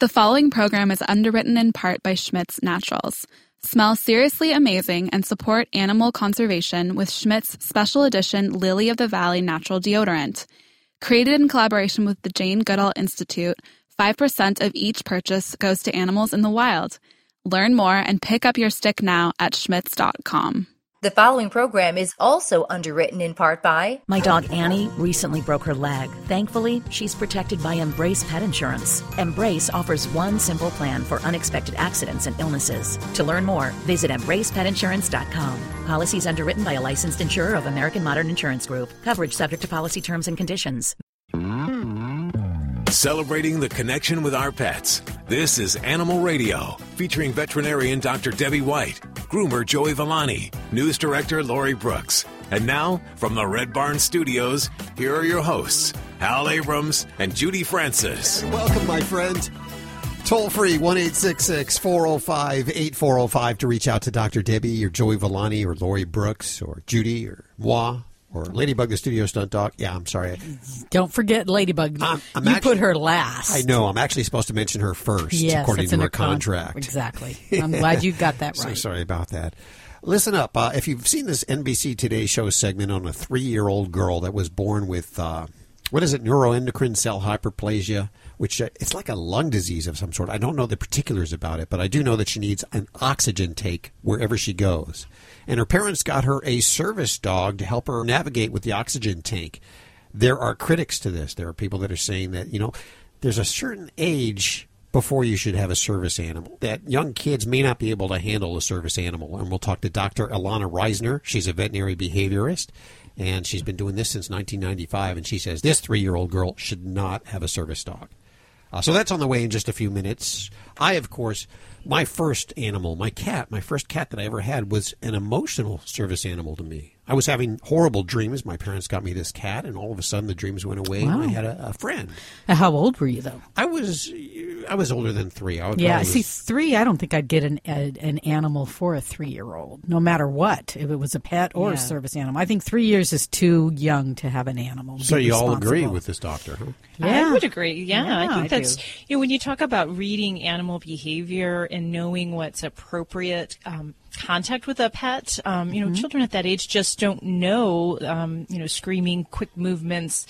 The following program is underwritten in part by Schmidt's Naturals. Smell seriously amazing and support animal conservation with Schmidt's special edition Lily of the Valley natural deodorant. Created in collaboration with the Jane Goodall Institute, 5% of each purchase goes to animals in the wild. Learn more and pick up your stick now at schmidts.com. The following program is also underwritten in part by My dog Annie recently broke her leg. Thankfully, she's protected by Embrace Pet Insurance. Embrace offers one simple plan for unexpected accidents and illnesses. To learn more, visit embracepetinsurance.com. Policies underwritten by a licensed insurer of American Modern Insurance Group. Coverage subject to policy terms and conditions. Celebrating the connection with our pets. This is Animal Radio, featuring veterinarian Dr. Debbie White, groomer Joey Villani, news director Lori Brooks. And now, from the Red Barn Studios, here are your hosts, Hal Abrams and Judy Francis. Welcome, my friend. Toll free 1 405 8405 to reach out to Dr. Debbie or Joey Villani or Lori Brooks or Judy or moi or Ladybug, the studio stunt dog. Yeah, I'm sorry. Don't forget Ladybug. I'm- I'm you actually- put her last. I know. I'm actually supposed to mention her first, Yes, according to her her con- contract. Exactly. I'm glad you got that right. So sorry about that. Listen up. Uh, if you've seen this NBC Today show segment on a three year old girl that was born with, uh, what is it, neuroendocrine cell hyperplasia, which uh, it's like a lung disease of some sort. I don't know the particulars about it, but I do know that she needs an oxygen take wherever she goes. And her parents got her a service dog to help her navigate with the oxygen tank. There are critics to this. There are people that are saying that, you know, there's a certain age before you should have a service animal. That young kids may not be able to handle a service animal. And we'll talk to Dr. Ilana Reisner. She's a veterinary behaviorist, and she's been doing this since 1995. And she says this three year old girl should not have a service dog. Uh, so that's on the way in just a few minutes. I, of course, my first animal, my cat, my first cat that I ever had was an emotional service animal to me. I was having horrible dreams. My parents got me this cat, and all of a sudden the dreams went away, and I had a, a friend. Uh, How old were you though? I was, I was older than three. I would Yeah, probably see, was- three. I don't think I'd get an a, an animal for a three year old, no matter what, if it was a pet or a service animal. I think three years is too young to have an animal. So you all agree with this doctor, huh? Yeah. I would agree. Yeah, Yeah, I think I that's do. you know when you talk about reading animal behavior and knowing what's appropriate um, contact with a pet. Um, you know, children at that age just don't know. Um, you know, screaming, quick movements.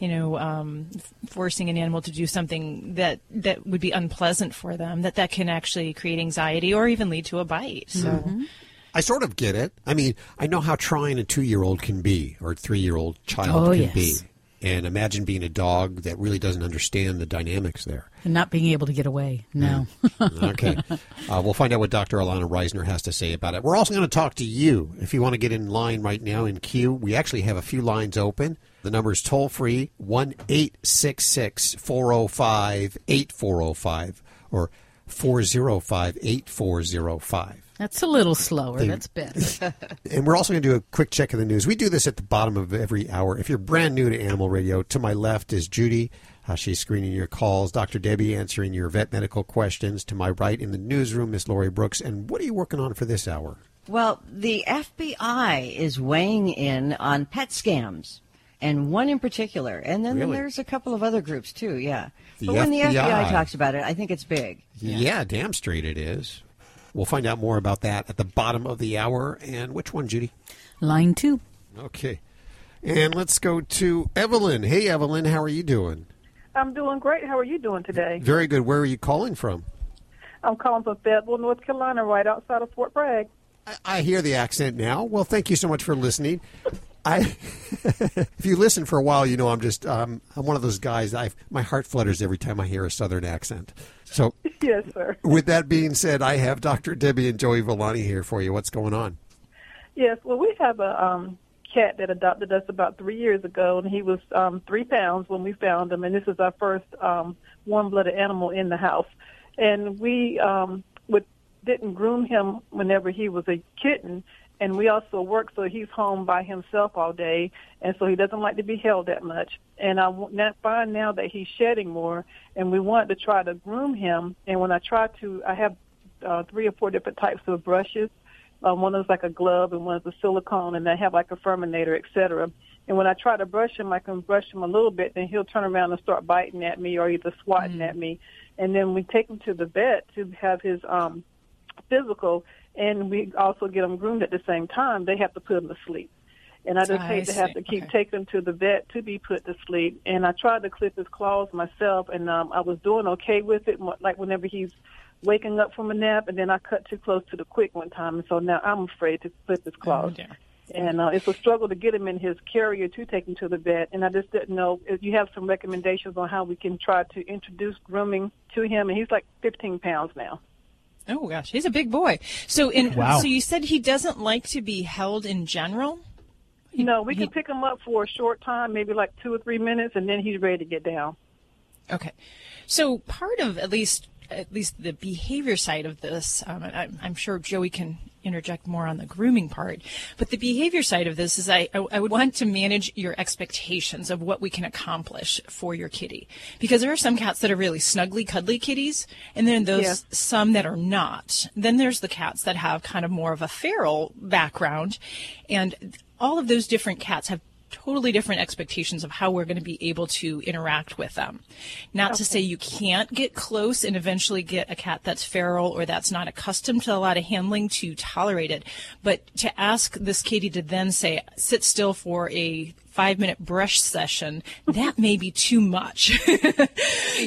You know, um, forcing an animal to do something that that would be unpleasant for them. That that can actually create anxiety or even lead to a bite. So. I sort of get it. I mean, I know how trying a two year old can be, or a three year old child Oh, can yes. be. And imagine being a dog that really doesn't understand the dynamics there. and not being able to get away. No. Okay. uh, we'll find out what Dr. Ilana Reisner has to say about it. We're also going to talk to you. If you want to get in line right now in queue, we actually have a few lines open. The number is toll free 1 866 405 8405 or 405 8405. That's a little slower. That's better. And we're also going to do a quick check of the news. We do this at the bottom of every hour. If you're brand new to Animal Radio, to my left is Judy. Uh, she's screening your calls. Dr. Debbie answering your vet medical questions. To my right in the newsroom, Miss Lori Brooks. And what are you working on for this hour? Well, the FBI is weighing in on pet scams, and one in particular. And then Really? there's a couple of other groups too, yeah. The but when the FBI. FBI talks about it, I think it's big. Yeah. damn straight it is. We'll find out more about that at the bottom of the hour. And which one, Judy? Line two. Okay. And let's go to Evelyn. Hey, Evelyn, how are you doing? I'm doing great. How are you doing today? Very good. Where are you calling from? I'm calling from Fayetteville, North Carolina, right outside of Fort Bragg. I, I hear the accent now. Well, thank you so much for listening. I, if you listen for a while, you know I'm just um, I'm one of those guys. I my heart flutters every time I hear a Southern accent. So, Yes, sir. with that being said, I have Dr. Debbie and Joey Villani here for you. What's going on? Yes. Well, we have a um, cat that adopted us about three years ago, and he was um, three pounds when we found him. And this is our first um, warm-blooded animal in the house. And we um, would didn't groom him whenever he was a kitten. And we also work, so he's home by himself all day, and so he doesn't like to be held that much. And I find now that he's shedding more, and we wanted to try to groom him. And when I try to, I have uh, three or four different types of brushes. Um, one is like a glove, and one is a silicone, and they have like a Furminator, et cetera. And when I try to brush him, I can brush him a little bit, then he'll turn around and start biting at me or either swatting Mm. at me. And then we take him to the vet to have his um physical, and we also get him groomed at the same time. They have to put him to sleep. And I just I hate to have to keep Okay. taking him to the vet to be put to sleep. And I tried to clip his claws myself, and um, I was doing okay with it. Like whenever he's waking up from a nap, and then I cut too close to the quick one time, and so now I'm afraid to clip his claws. Oh. And uh, it's a struggle to get him in his carrier to take him to the vet. And I just didn't know if you have some recommendations on how we can try to introduce grooming to him. And he's like 15 pounds now. Oh gosh, he's a big boy. So in Wow. so you said he doesn't like to be held in general. You know, we he- can pick him up for a short time, maybe like two or three minutes, and then he's ready to get down. Okay, so part of at least at least the behavior side of this, um, I'm, I'm sure Joey can interject more on the grooming part, but the behavior side of this is I, I, I would want to manage your expectations of what we can accomplish for your kitty because there are some cats that are really snuggly, cuddly kitties, and then those Yeah. some that are not. Then there's the cats that have kind of more of a feral background, and all of those different cats have totally different expectations of how we're going to be able to interact with them. Not to say you can't get close and eventually get a cat that's feral or that's not accustomed to a lot of handling to tolerate it, but to ask this kitty to then say, sit still for a five minute brush session, that may be too much.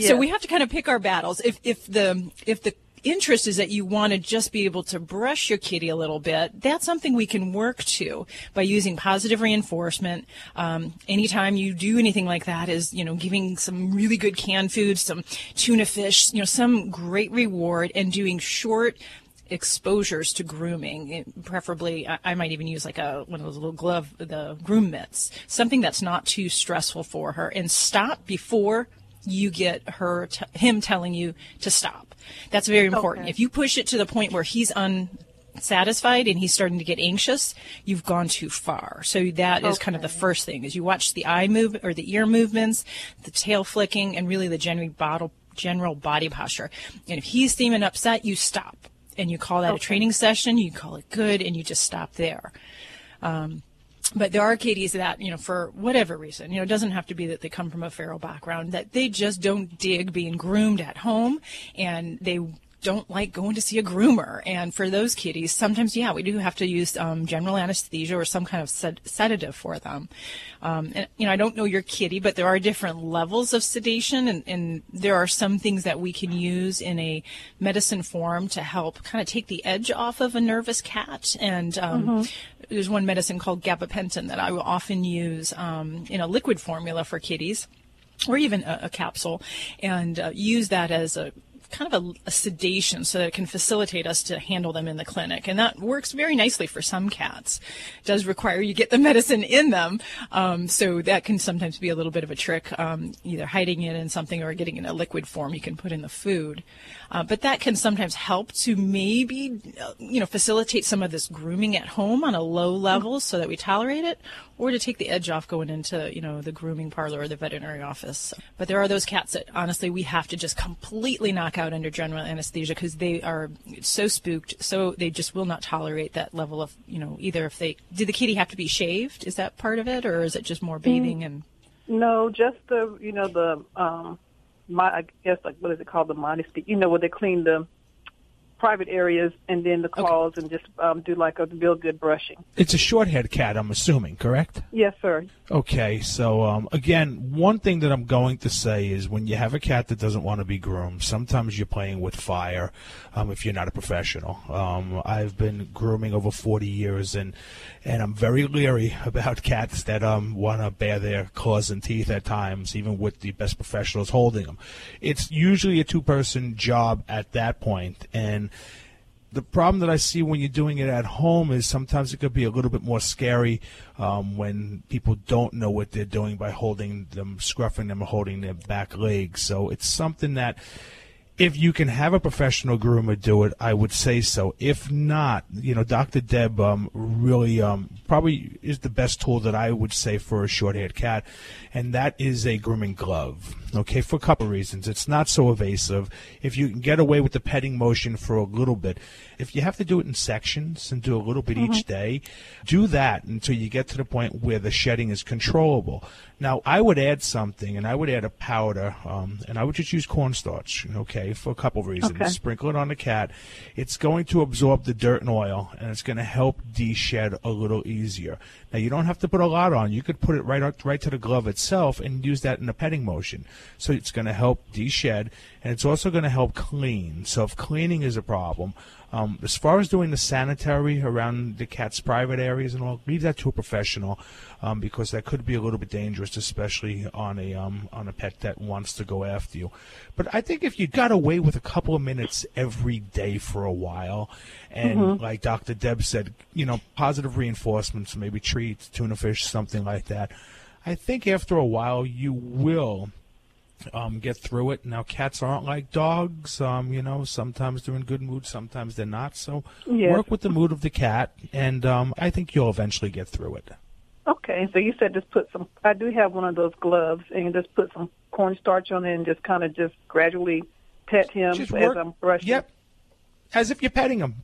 So we have to kind of pick our battles. If, if the, if the interest is that you want to just be able to brush your kitty a little bit, that's something we can work to by using positive reinforcement. Um, anytime you do anything like that is, you know, giving some really good canned food, some tuna fish, you know, some great reward and doing short exposures to grooming. Preferably, I, might even use like a one of those little glove, the groom mitts, something that's not too stressful for her, and stop before you get her t- him telling you to stop. That's very important. Okay. If you push it to the point where he's unsatisfied and he's starting to get anxious, you've gone too far. So that is kind of the first thing is you watch the eye move or the ear movements, the tail flicking, and really the general bottle, general body posture. And if he's seeming upset, you stop and you call that a training session. You call it good, and you just stop there. Um, but there are kitties that, you know, for whatever reason, you know, it doesn't have to be that they come from a feral background, that they just don't dig being groomed at home and they don't like going to see a groomer. And for those kitties, sometimes, yeah, we do have to use um, general anesthesia or some kind of sed- sedative for them. Um, and, you know, I don't know your kitty, but there are different levels of sedation, and, and there are some things that we can use in a medicine form to help kind of take the edge off of a nervous cat. And um, there's one medicine called gabapentin that I will often use um, in a liquid formula for kitties or even a, a capsule and uh, use that as a kind of a, a sedation so that it can facilitate us to handle them in the clinic. And that works very nicely for some cats. It does require you get the medicine in them. Um, so that can sometimes be a little bit of a trick um, either hiding it in something or getting in a liquid form you can put in the food. Uh, but that can sometimes help to maybe uh, you know facilitate some of this grooming at home on a low level so that we tolerate it or to take the edge off going into you know the grooming parlor or the veterinary office. But there are those cats that honestly we have to just completely knock out under general anesthesia because they are so spooked so they just will not tolerate that level of you know either if they did the kitty have to be shaved? Is that part of it? Or is it just more bathing and No, just the you know the um my I guess like what is it called? The modesty you know where they clean the private areas and then the claws and just um do like a real good brushing. It's a short haired cat, I'm assuming, correct? Yes, sir. Okay, so um, again, one thing that I'm going to say is when you have a cat that doesn't want to be groomed, sometimes you're playing with fire um, if you're not a professional. Um, I've been grooming over 40 years, and and I'm very leery about cats that um, want to bare their claws and teeth at times, even with the best professionals holding them. It's usually a two-person job at that point, and the problem that I see when you're doing it at home is sometimes it could be a little bit more scary um, when people don't know what they're doing by holding them, scruffing them, or holding their back legs. So it's something that If you can have a professional groomer do it, I would say so. If not, you know, Dr. Deb um, really um, probably is the best tool that I would say for a short-haired cat, and that is a grooming glove. Okay, for a couple of reasons. It's not so evasive. If you can get away with the petting motion for a little bit, if you have to do it in sections and do a little bit each day, do that until you get to the point where the shedding is controllable. Now, I would add something, and I would add a powder, um, and I would just use cornstarch, okay, for a couple of reasons. Okay. Sprinkle it on the cat. It's going to absorb the dirt and oil, and it's going to help de-shed a little easier. Now, you don't have to put a lot on. You could put it right up, right to the glove itself and use that in a petting motion. So it's going to help de-shed, and it's also going to help clean. So if cleaning is a problem, um, as far as doing the sanitary around the cat's private areas and all, leave that to a professional um, because that could be a little bit dangerous, especially on a um, on a pet that wants to go after you. But I think if you got away with a couple of minutes every day for a while, and like Dr. Deb said, you know, positive reinforcements, maybe treats, tuna fish, something like that. I think after a while you will um, get through it. Now, cats aren't like dogs. Um, you know, sometimes they're in good mood, sometimes they're not. So Yes. work with the mood of the cat, and um, I think you'll eventually get through it. Okay, so you said just put some. I do have one of those gloves, and just put some cornstarch on it, and just kind of just gradually pet him Just as work- I'm brushing. Yep. As if you're petting him.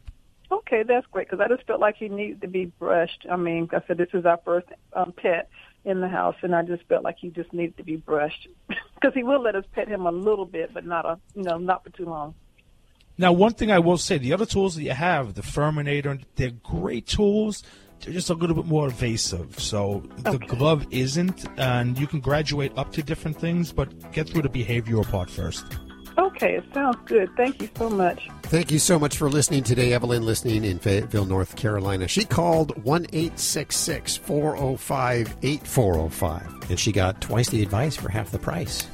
Okay, that's great because I just felt like he needed to be brushed. I mean, I said this is our first um, pet in the house, and I just felt like he just needed to be brushed because he will let us pet him a little bit, but not a you know not for too long. Now, one thing I will say, the other tools that you have, the Furminator, they're great tools. They're just a little bit more evasive. So the glove isn't, and you can graduate up to different things, but get through the behavioral part first. Okay, it sounds good. Thank you so much. Thank you so much for listening today, Evelyn, listening in Fayetteville, North Carolina. She called 1 405 8405, and she got twice the advice for half the price.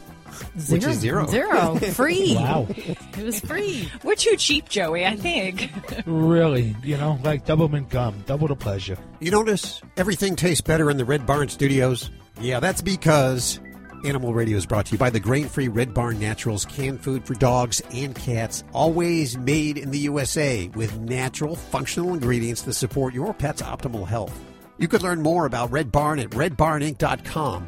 Which is zero. Zero. Free. Wow. It was free. We're too cheap, Joey, I think. really, you know, like Doublemint gum, double the pleasure. You notice everything tastes better in the Red Barn studios? Yeah, that's because Animal Radio is brought to you by the grain free Red Barn Naturals canned food for dogs and cats, always made in the USA with natural, functional ingredients to support your pet's optimal health. You could learn more about Red Barn at redbarninc.com.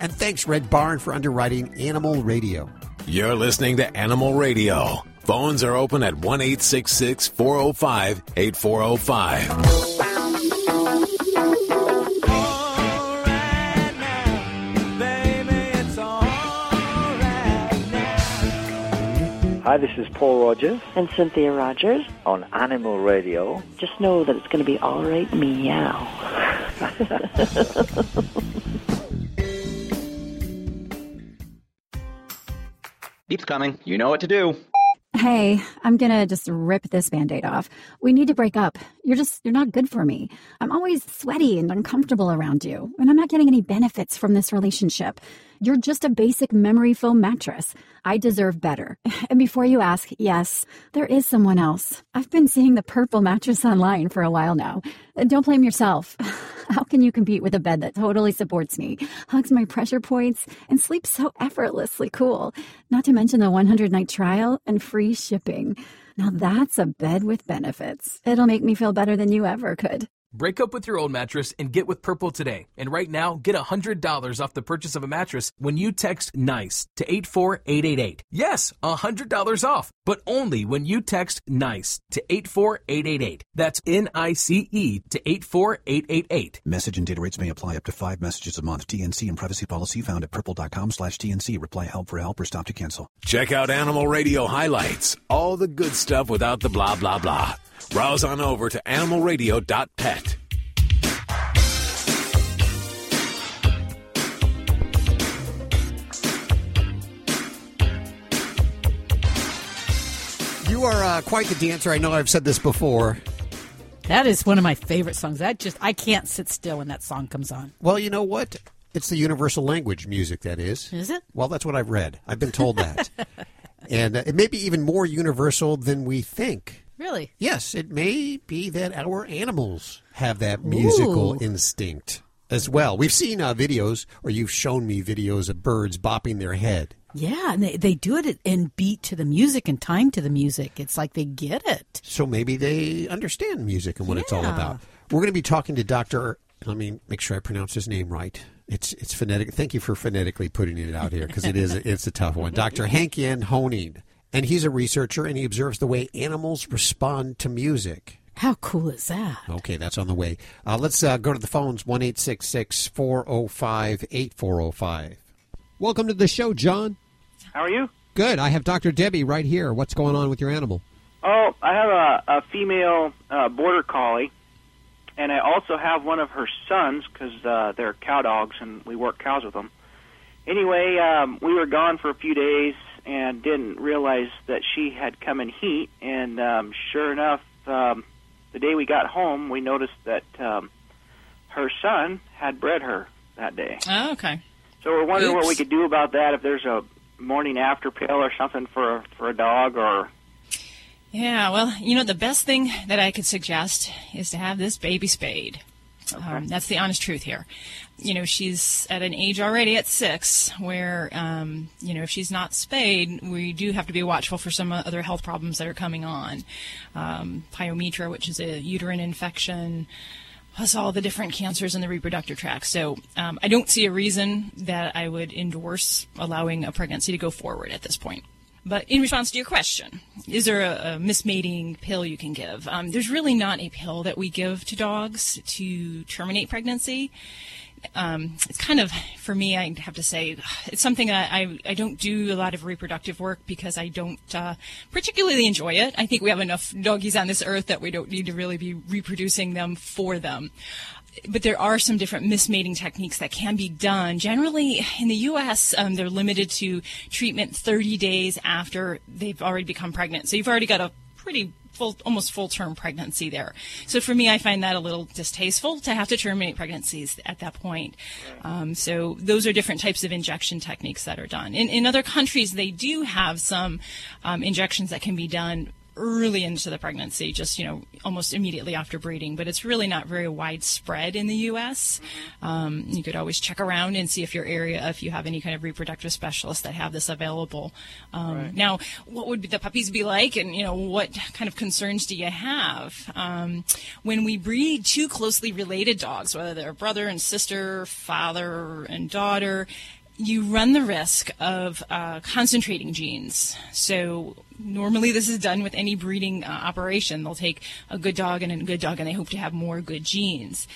And thanks, Red Barn, for underwriting Animal Radio. You're listening to Animal Radio. Phones are open at 1 405 8405. Hi, this is Paul Rogers and Cynthia Rogers. on Animal Radio. Just know that it's going to be all right, meow. Beep's coming. You know what to do. Hey, I'm gonna just rip this band-aid off. We need to break up. You're just you're not good for me. I'm always sweaty and uncomfortable around you, and I'm not getting any benefits from this relationship. You're just a basic memory foam mattress. I deserve better. And before you ask, yes, there is someone else. I've been seeing the purple mattress online for a while now. Uh, Don't blame yourself. How can you compete with a bed that totally supports me, hugs my pressure points, and sleeps so effortlessly cool? Not to mention the 100 night trial and free shipping. Now that's a bed with benefits. It'll make me feel better than you ever could. Break up with your old mattress and get with Purple today. And right now, get $100 off the purchase of a mattress when you text NICE to 84888. Yes, $100 off, but only when you text NICE to 84888. That's N I C E to 84888. Message and data rates may apply up to five messages a month. TNC and privacy policy found at purple.com slash TNC. Reply help for help or stop to cancel. Check out Animal Radio highlights. All the good stuff without the blah, blah, blah. Browse on over to animalradio.pet. You are uh, quite the dancer. I know I've said this before. That is one of my favorite songs. That just I can't sit still when that song comes on. Well, you know what? It's the universal language music, that is. Is it? Well, that's what I've read. I've been told that. and uh, it may be even more universal than we think. Really? Yes, it may be that our animals have that musical Ooh. instinct. As well. We've seen uh, videos, or you've shown me videos of birds bopping their head. Yeah, and they, they do it in beat to the music and time to the music. It's like they get it. So maybe they understand music and what it's all about. We're going to be talking to Dr. Let me make sure I pronounce his name right. It's it's phonetic. Thank you for phonetically putting it out here because it is it's a tough one. Dr. Henkjan Honing, and he's a researcher and he observes the way animals respond to music. How cool is that? Okay, that's on the way. Uh, let's uh, go to the phones one eight six six four zero five eight four zero five. Welcome to the show, John. How are you? Good. I have Dr. Debbie right here. What's going on with your animal? Oh, I have a, a female uh, border collie, and I also have one of her sons because uh, they're cow dogs, and we work cows with them. Anyway, um, we were gone for a few days and didn't realize that she had come in heat, and um, sure enough, um, the day we got home, we noticed that um, her son had bred her that day. Oh, okay. So we're wondering what we could do about that. If there's a morning after pill or something for a, for a dog, or Yeah, well, you know, the best thing that I could suggest is to have this baby spayed. Um, that's the honest truth here. You know, she's at an age already at six where, um, you know, if she's not spayed, we do have to be watchful for some other health problems that are coming on. Um, pyometra, which is a uterine infection, plus all the different cancers in the reproductive tract. So um, I don't see a reason that I would endorse allowing a pregnancy to go forward at this point. But in response to your question, is there a, a mismating pill you can give? Um, there's really not a pill that we give to dogs to terminate pregnancy. Um, it's kind of, for me, I have to say, it's something I, I, I don't do a lot of reproductive work because I don't uh, particularly enjoy it. I think we have enough doggies on this earth that we don't need to really be reproducing them for them but there are some different mismating techniques that can be done. Generally, in the U.S., um, they're limited to treatment 30 days after they've already become pregnant. So you've already got a pretty full, almost full term pregnancy there. So for me, I find that a little distasteful to have to terminate pregnancies at that point. Um, so those are different types of injection techniques that are done. In, in other countries, they do have some um, injections that can be done early into the pregnancy, just you know, almost immediately after breeding. But it's really not very widespread in the U.S. Um, you could always check around and see if your area, if you have any kind of reproductive specialists that have this available. Um, Right. Now, what would the puppies be like, and you know, what kind of concerns do you have um, when we breed two closely related dogs, whether they're brother and sister, father and daughter? You run the risk of uh, concentrating genes. So normally this is done with any breeding uh, operation. They'll take a good dog and a good dog, and they hope to have more good genes.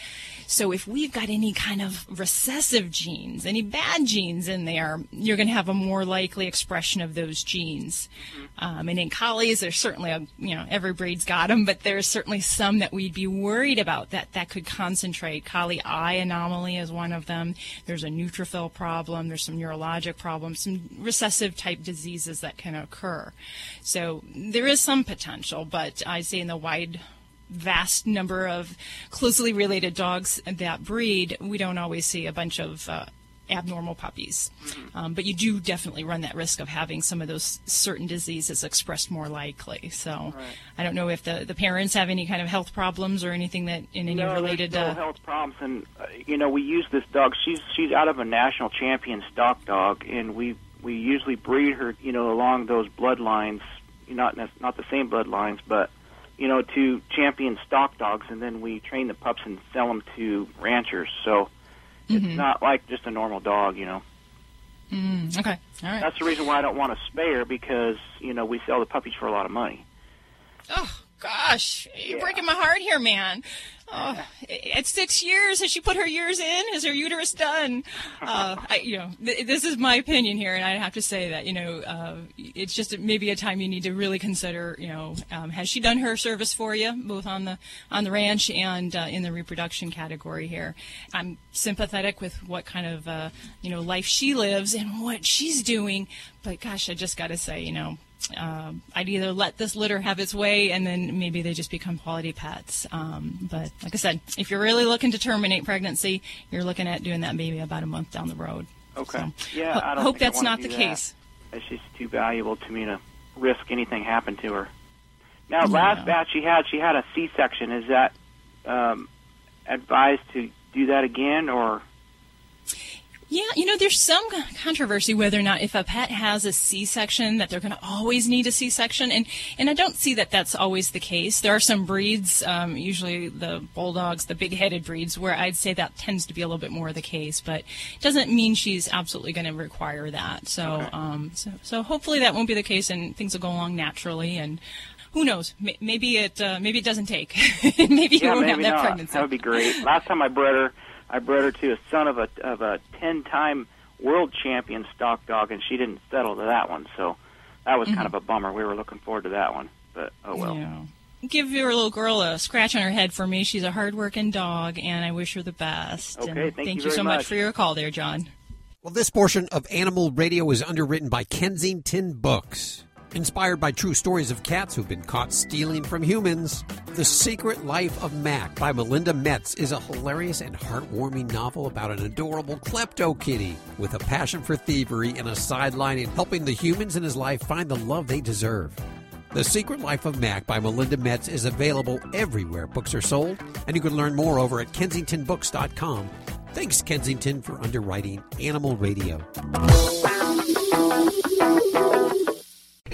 So if we've got any kind of recessive genes, any bad genes in there, you're going to have a more likely expression of those genes. Um, and in collies, there's certainly a you know every breed's got them, but there's certainly some that we'd be worried about that that could concentrate. Collie eye anomaly is one of them. There's a neutrophil problem. There's some neurologic problems, some recessive type diseases that can occur. So there is some potential, but I say in the wide vast number of closely related dogs that breed, we don't always see a bunch of uh, abnormal puppies. Um, but you do definitely run that risk of having some of those certain diseases expressed more likely. So I don't know if the, the parents have any kind of health problems or anything that in any no, related. no uh, health problems, and uh, you know we use this dog. She's she's out of a national champion stock dog, and we we usually breed her, you know, along those bloodlines. Not not the same bloodlines, but you know, to champion stock dogs, and then we train the pups and sell them to ranchers. So Mhm. it's not like just a normal dog, you know. mm, okay, all right. That's the reason why I don't want to spay her because you know we sell the puppies for a lot of money. Oh gosh, you're breaking my heart here, man. Oh, at six years, has she put her years in? Is her uterus done? Uh, I, you know, th- this is my opinion here, and I have to say that you know, uh, it's just maybe a time you need to really consider. You know, um, has she done her service for you, both on the on the ranch and uh, in the reproduction category here? I'm sympathetic with what kind of uh, you know life she lives and what she's doing, but gosh, I just got to say, you know um, I'd either let this litter have its way and then maybe they just become quality pets. Um, but like I said, if you're really looking to terminate pregnancy, you're looking at doing that maybe about a month down the road. Okay. So, yeah, I don't hope think I that's not the that. case. It's just too valuable to me to risk anything happen to her. Now, last batch she had, she had a C-section. Is that um, advised to do that again, or Yeah, you know, there's some controversy whether or not if a pet has a C-section that they're going to always need a C-section, and and I don't see that that's always the case. There are some breeds, um, usually the bulldogs, the big-headed breeds, where I'd say that tends to be a little bit more the case, but it doesn't mean she's absolutely going to require that. So, um, so so hopefully that won't be the case, and things will go along naturally, and. Who knows? Maybe it uh, maybe it doesn't take. maybe you yeah, won't maybe have that not. pregnancy. That would be great. Last time I bred her, I bred her to a son of a of a ten-time world champion stock dog, and she didn't settle to that one. So that was Mm-hmm. kind of a bummer. We were looking forward to that one, but oh well. Yeah. Give your little girl a scratch on her head for me. She's a hardworking dog, and I wish her the best. Okay, and thank you you so much. much. for your call there, John. Well, this portion of Animal Radio is underwritten by Kensington Books. Inspired by true stories of cats who've been caught stealing from humans, The Secret Life of Mac by Melinda Metz is a hilarious and heartwarming novel about an adorable klepto kitty with a passion for thievery and a sideline in helping the humans in his life find the love they deserve. The Secret Life of Mac by Melinda Metz is available everywhere books are sold, and you can learn more over at kensingtonbooks.com. Thanks, Kensington, for underwriting Animal Radio.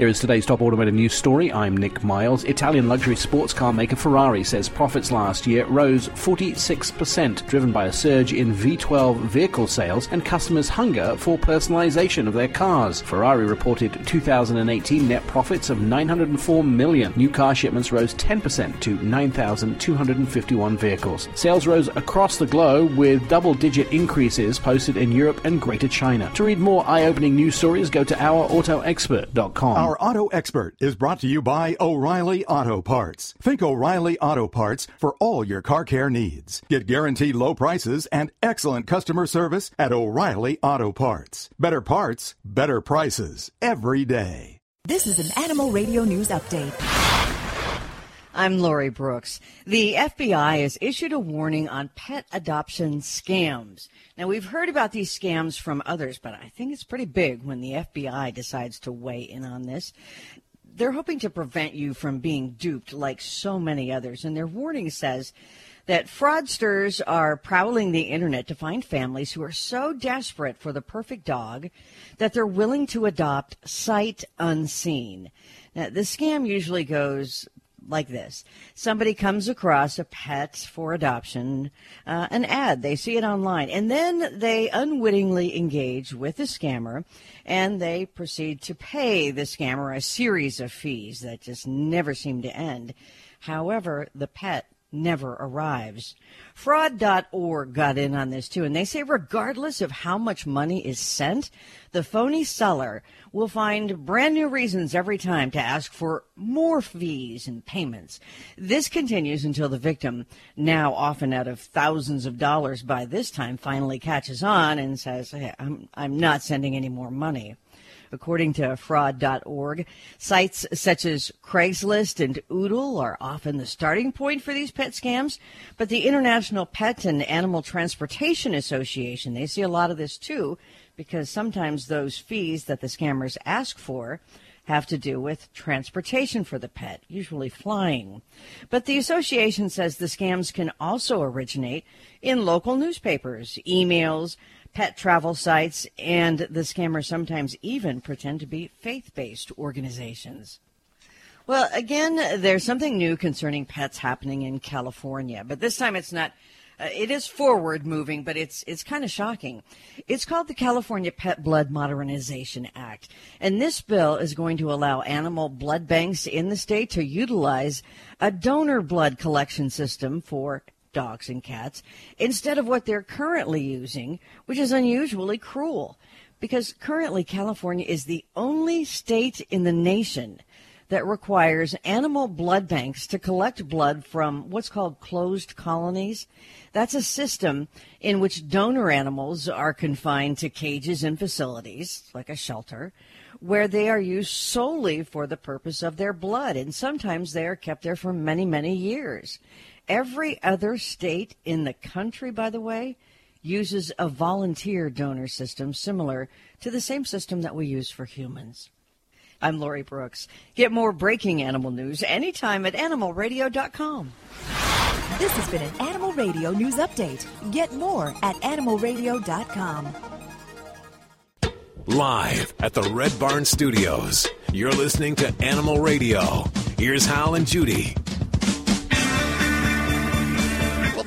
Here is today's top automotive news story. I'm Nick Miles. Italian luxury sports car maker Ferrari says profits last year rose 46%, driven by a surge in V12 vehicle sales and customers' hunger for personalization of their cars. Ferrari reported 2018 net profits of 904 million. New car shipments rose 10% to 9,251 vehicles. Sales rose across the globe with double-digit increases posted in Europe and Greater China. To read more eye-opening news stories, go to ourautoexpert.com. Our Our auto Expert is brought to you by O'Reilly Auto Parts. Think O'Reilly Auto Parts for all your car care needs. Get guaranteed low prices and excellent customer service at O'Reilly Auto Parts. Better parts, better prices every day. This is an Animal Radio News Update. I'm Lori Brooks. The FBI has issued a warning on pet adoption scams. Now, we've heard about these scams from others, but I think it's pretty big when the FBI decides to weigh in on this. They're hoping to prevent you from being duped like so many others, and their warning says that fraudsters are prowling the internet to find families who are so desperate for the perfect dog that they're willing to adopt sight unseen. Now, the scam usually goes like this. Somebody comes across a pet for adoption uh, an ad. They see it online. And then they unwittingly engage with the scammer and they proceed to pay the scammer a series of fees that just never seem to end. However the pet never arrives. Fraud.org got in on this too, and they say regardless of how much money is sent, the phony seller will find brand new reasons every time to ask for more fees and payments. This continues until the victim, now often out of thousands of dollars by this time, finally catches on and says, hey, I'm, I'm not sending any more money. According to fraud.org, sites such as Craigslist and Oodle are often the starting point for these pet scams, but the International Pet and Animal Transportation Association, they see a lot of this too, because sometimes those fees that the scammers ask for have to do with transportation for the pet, usually flying. But the association says the scams can also originate in local newspapers, emails, pet travel sites, and the scammers sometimes even pretend to be faith based organizations. Well, again, there's something new concerning pets happening in California, but this time it's not. Uh, it is forward moving, but it's it's kind of shocking. It's called the California Pet Blood Modernization Act, and this bill is going to allow animal blood banks in the state to utilize a donor blood collection system for dogs and cats instead of what they're currently using, which is unusually cruel. Because currently, California is the only state in the nation that requires animal blood banks to collect blood from what's called closed colonies. That's a system in which donor animals are confined to cages and facilities, like a shelter, where they are used solely for the purpose of their blood. And sometimes they are kept there for many, many years. Every other state in the country, by the way, uses a volunteer donor system similar to the same system that we use for humans. I'm Lori Brooks. Get more breaking animal news anytime at animalradio.com. This has been an Animal Radio News Update. Get more at animalradio.com. Live at the Red Barn Studios, you're listening to Animal Radio. Here's Hal and Judy.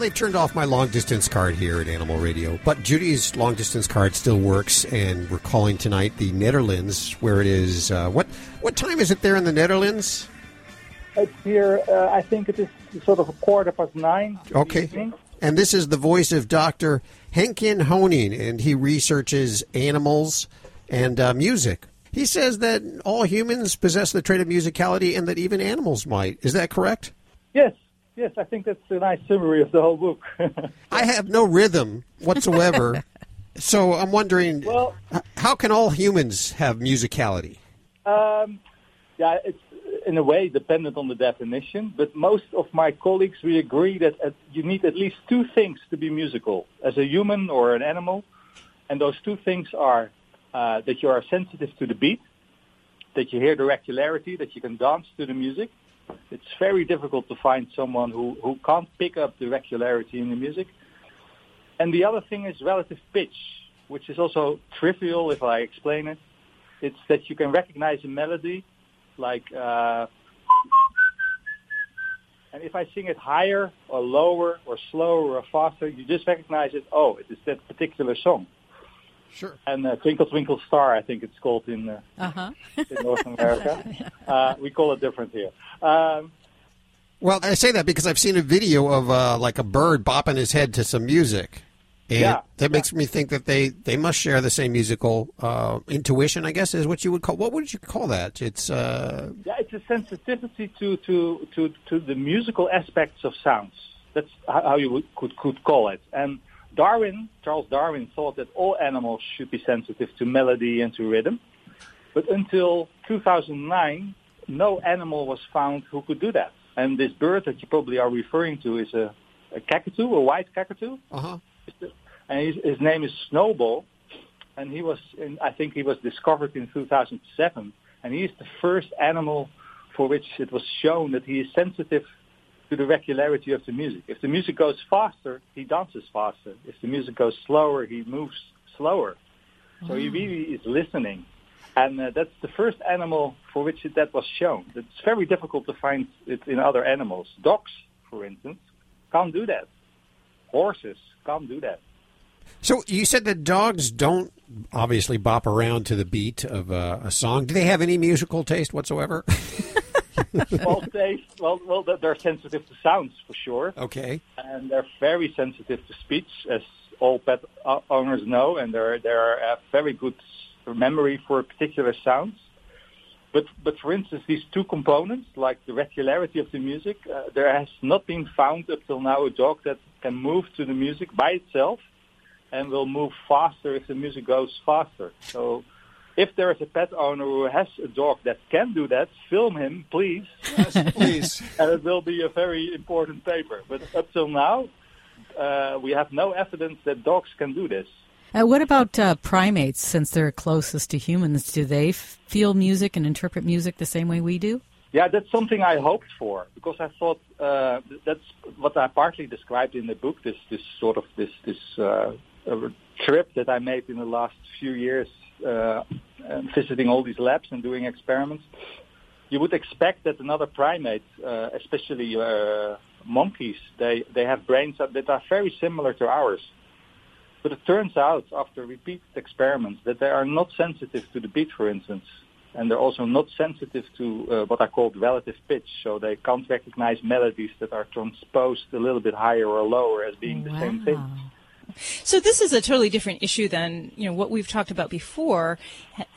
They turned off my long distance card here at Animal Radio, but Judy's long distance card still works, and we're calling tonight the Netherlands, where it is. Uh, what what time is it there in the Netherlands? It's here. Uh, I think it is sort of a quarter past nine. Okay. evening. And this is the voice of Dr. Henkjan Honing, and he researches animals and uh, music. He says that all humans possess the trait of musicality and that even animals might. Is that correct? Yes, yes. I think that's a nice summary of the whole book. I have no rhythm whatsoever. so I'm wondering Well- how can all humans have musicality? Um, yeah, it's in a way dependent on the definition, but most of my colleagues we agree that uh, you need at least two things to be musical as a human or an animal, and those two things are uh, that you are sensitive to the beat, that you hear the regularity, that you can dance to the music. It's very difficult to find someone who, who can't pick up the regularity in the music. And the other thing is relative pitch, which is also trivial if I explain it. It's that you can recognize a melody, like, uh, and if I sing it higher or lower or slower or faster, you just recognize it. Oh, it is that particular song. Sure. And uh, Twinkle Twinkle Star, I think it's called in, uh, Uh-huh. in North America. uh, we call it different here. Um, Well, I say that because I've seen a video of uh, like a bird bopping his head to some music. And Yeah, that makes me think that they, they must share the same musical uh, intuition, I guess, is what you would call. What would you call that? It's uh, Yeah, it's a sensitivity to, to, to, to the musical aspects of sounds. That's how how you would, could, could call it. And Darwin, Charles Darwin, thought that all animals should be sensitive to melody and to rhythm. But until 2009, no animal was found who could do that. And this bird that you probably are referring to is a, a cockatoo, a white cockatoo. Uh-huh. And his, his name is Snowball. And he was, in, I think he was discovered in 2007. And he is the first animal for which it was shown that he is sensitive to the regularity of the music. If the music goes faster, he dances faster. If the music goes slower, he moves slower. So he really is listening. And uh, that's the first animal for which it, that was shown. It's very difficult to find it in other animals. Dogs, for instance, can't do that. Horses can't do that. so. You said that dogs don't obviously bop around to the beat of uh, a song. Do they have any musical taste whatsoever? well, they, well, well, they're sensitive to sounds for sure. Okay. and they're very sensitive to speech, as all pet owners know, and they're they're a very good memory for particular sounds. But but for instance, these two components, like the regularity of the music, uh, there has not been found up till now a dog that can move to the music by itself and will move faster if the music goes faster. So. If there is a pet owner who has a dog that can do that, film him, please. please. and it will be a very important paper. But up till now, uh, we have no evidence that dogs can do this. Uh, what about uh, primates, since they're closest to humans? Do they f- feel music and interpret music the same way we do? Yeah, that's something I hoped for because I thought uh, that's what I partly described in the book. This this sort of this this uh, uh, trip that I made in the last few years, uh, uh, visiting all these labs and doing experiments. You would expect that another primate, uh, especially uh, monkeys, they they have brains that, that are very similar to ours. But it turns out after repeated experiments that they are not sensitive to the beat, for instance and they're also not sensitive to uh, what I call relative pitch. So they can't recognize melodies that are transposed a little bit higher or lower as being the same thing. So this is a totally different issue than you know what we've talked about before.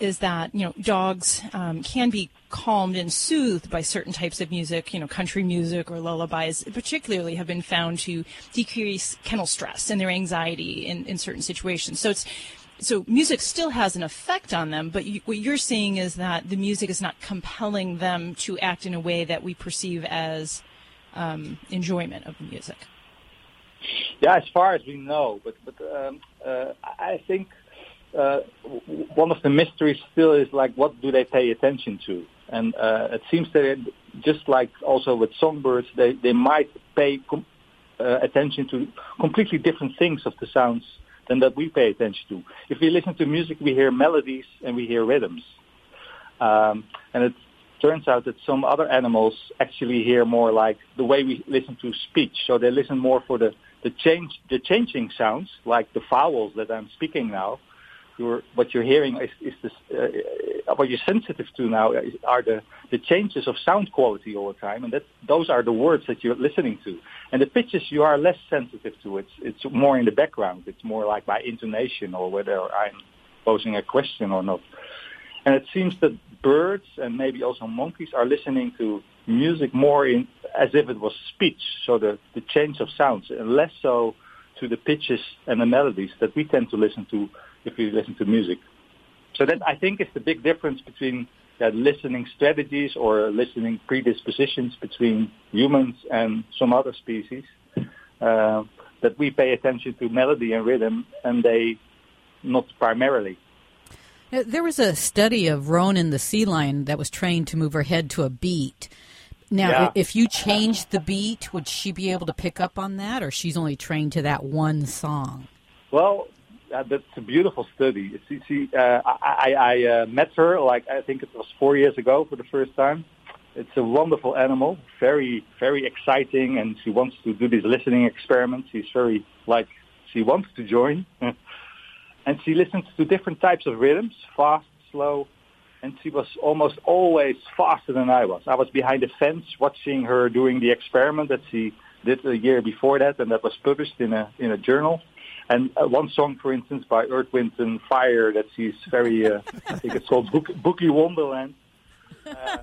Is that you know dogs um, can be calmed and soothed by certain types of music, you know, country music or lullabies, particularly have been found to decrease kennel stress and their anxiety in, in certain situations. So it's so music still has an effect on them, but you, what you're seeing is that the music is not compelling them to act in a way that we perceive as um, enjoyment of the music. Yeah, as far as we know, but but um, uh, I think uh, one of the mysteries still is like what do they pay attention to, and uh, it seems that just like also with songbirds, they they might pay com- uh, attention to completely different things of the sounds than that we pay attention to. If we listen to music, we hear melodies and we hear rhythms. Um, and it turns out that some other animals actually hear more like the way we listen to speech. So they listen more for the, the change, the changing sounds, like the vowels that I'm speaking now. You're, what you're hearing is, is this, uh, what you're sensitive to now is, are the, the changes of sound quality all the time, and that those are the words that you're listening to. And the pitches you are less sensitive to. It's it's more in the background. It's more like my intonation or whether I'm posing a question or not. And it seems that birds and maybe also monkeys are listening to music more in as if it was speech, so the, the change of sounds, and less so to the pitches and the melodies that we tend to listen to if we listen to music. So that I think is the big difference between uh, listening strategies or listening predispositions between humans and some other species. Uh, that we pay attention to melody and rhythm, and they not primarily. There was a study of Roan Ronan the sea lion that was trained to move her head to a beat. Now, Yeah. if you changed the beat, would she be able to pick up on that, or she's only trained to that one song? Well, uh, that's a beautiful study. See, see, uh, I, I, I uh, met her like I think it was four years ago for the first time. It's a wonderful animal, very, very exciting, and she wants to do these listening experiments. She's very like she wants to join, and she listens to different types of rhythms, fast, slow, and she was almost always faster than I was. I was behind the fence watching her doing the experiment that she did a year before that, and that was published in a in a journal. And uh, one song, for instance, by Earth, Wind and Fire, that she's very, uh, I think it's called Book, Boogie Wonderland. Uh,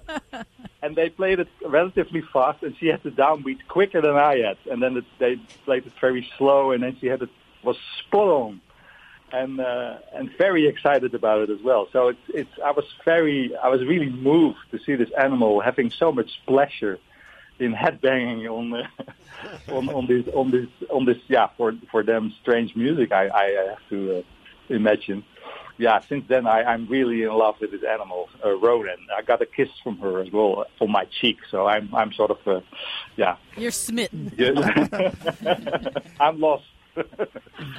and they played it relatively fast, and she had the downbeat quicker than I had. And then it, they played it very slow, and then she had it was spot on, and uh, and very excited about it as well. So it's it's I was very I was really moved to see this animal having so much pleasure in headbanging on the, on on this on this on this yeah for for them strange music. I I have to uh, imagine. Yeah, since then I, I'm really in love with this animal, uh, Ronan. I got a kiss from her as well on my cheek, so I'm I'm sort of uh, yeah. You're smitten. I'm lost.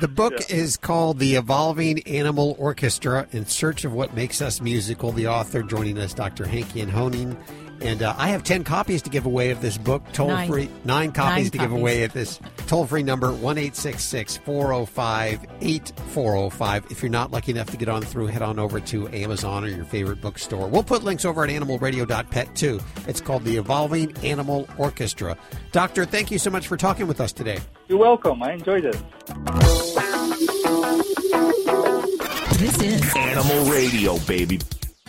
The book is called The Evolving Animal Orchestra In Search of What Makes Us Musical. The author joining us, Dr. Henkjan Honing. And uh, I have 10 copies to give away of this book, toll Nine. free. Nine copies Nine to give away at this toll free number, 1 405 8405. If you're not lucky enough to get on through, head on over to Amazon or your favorite bookstore. We'll put links over at animalradio.pet too. It's called The Evolving Animal Orchestra. Doctor, thank you so much for talking with us today. You're welcome. I enjoyed it. This is Animal Radio, baby.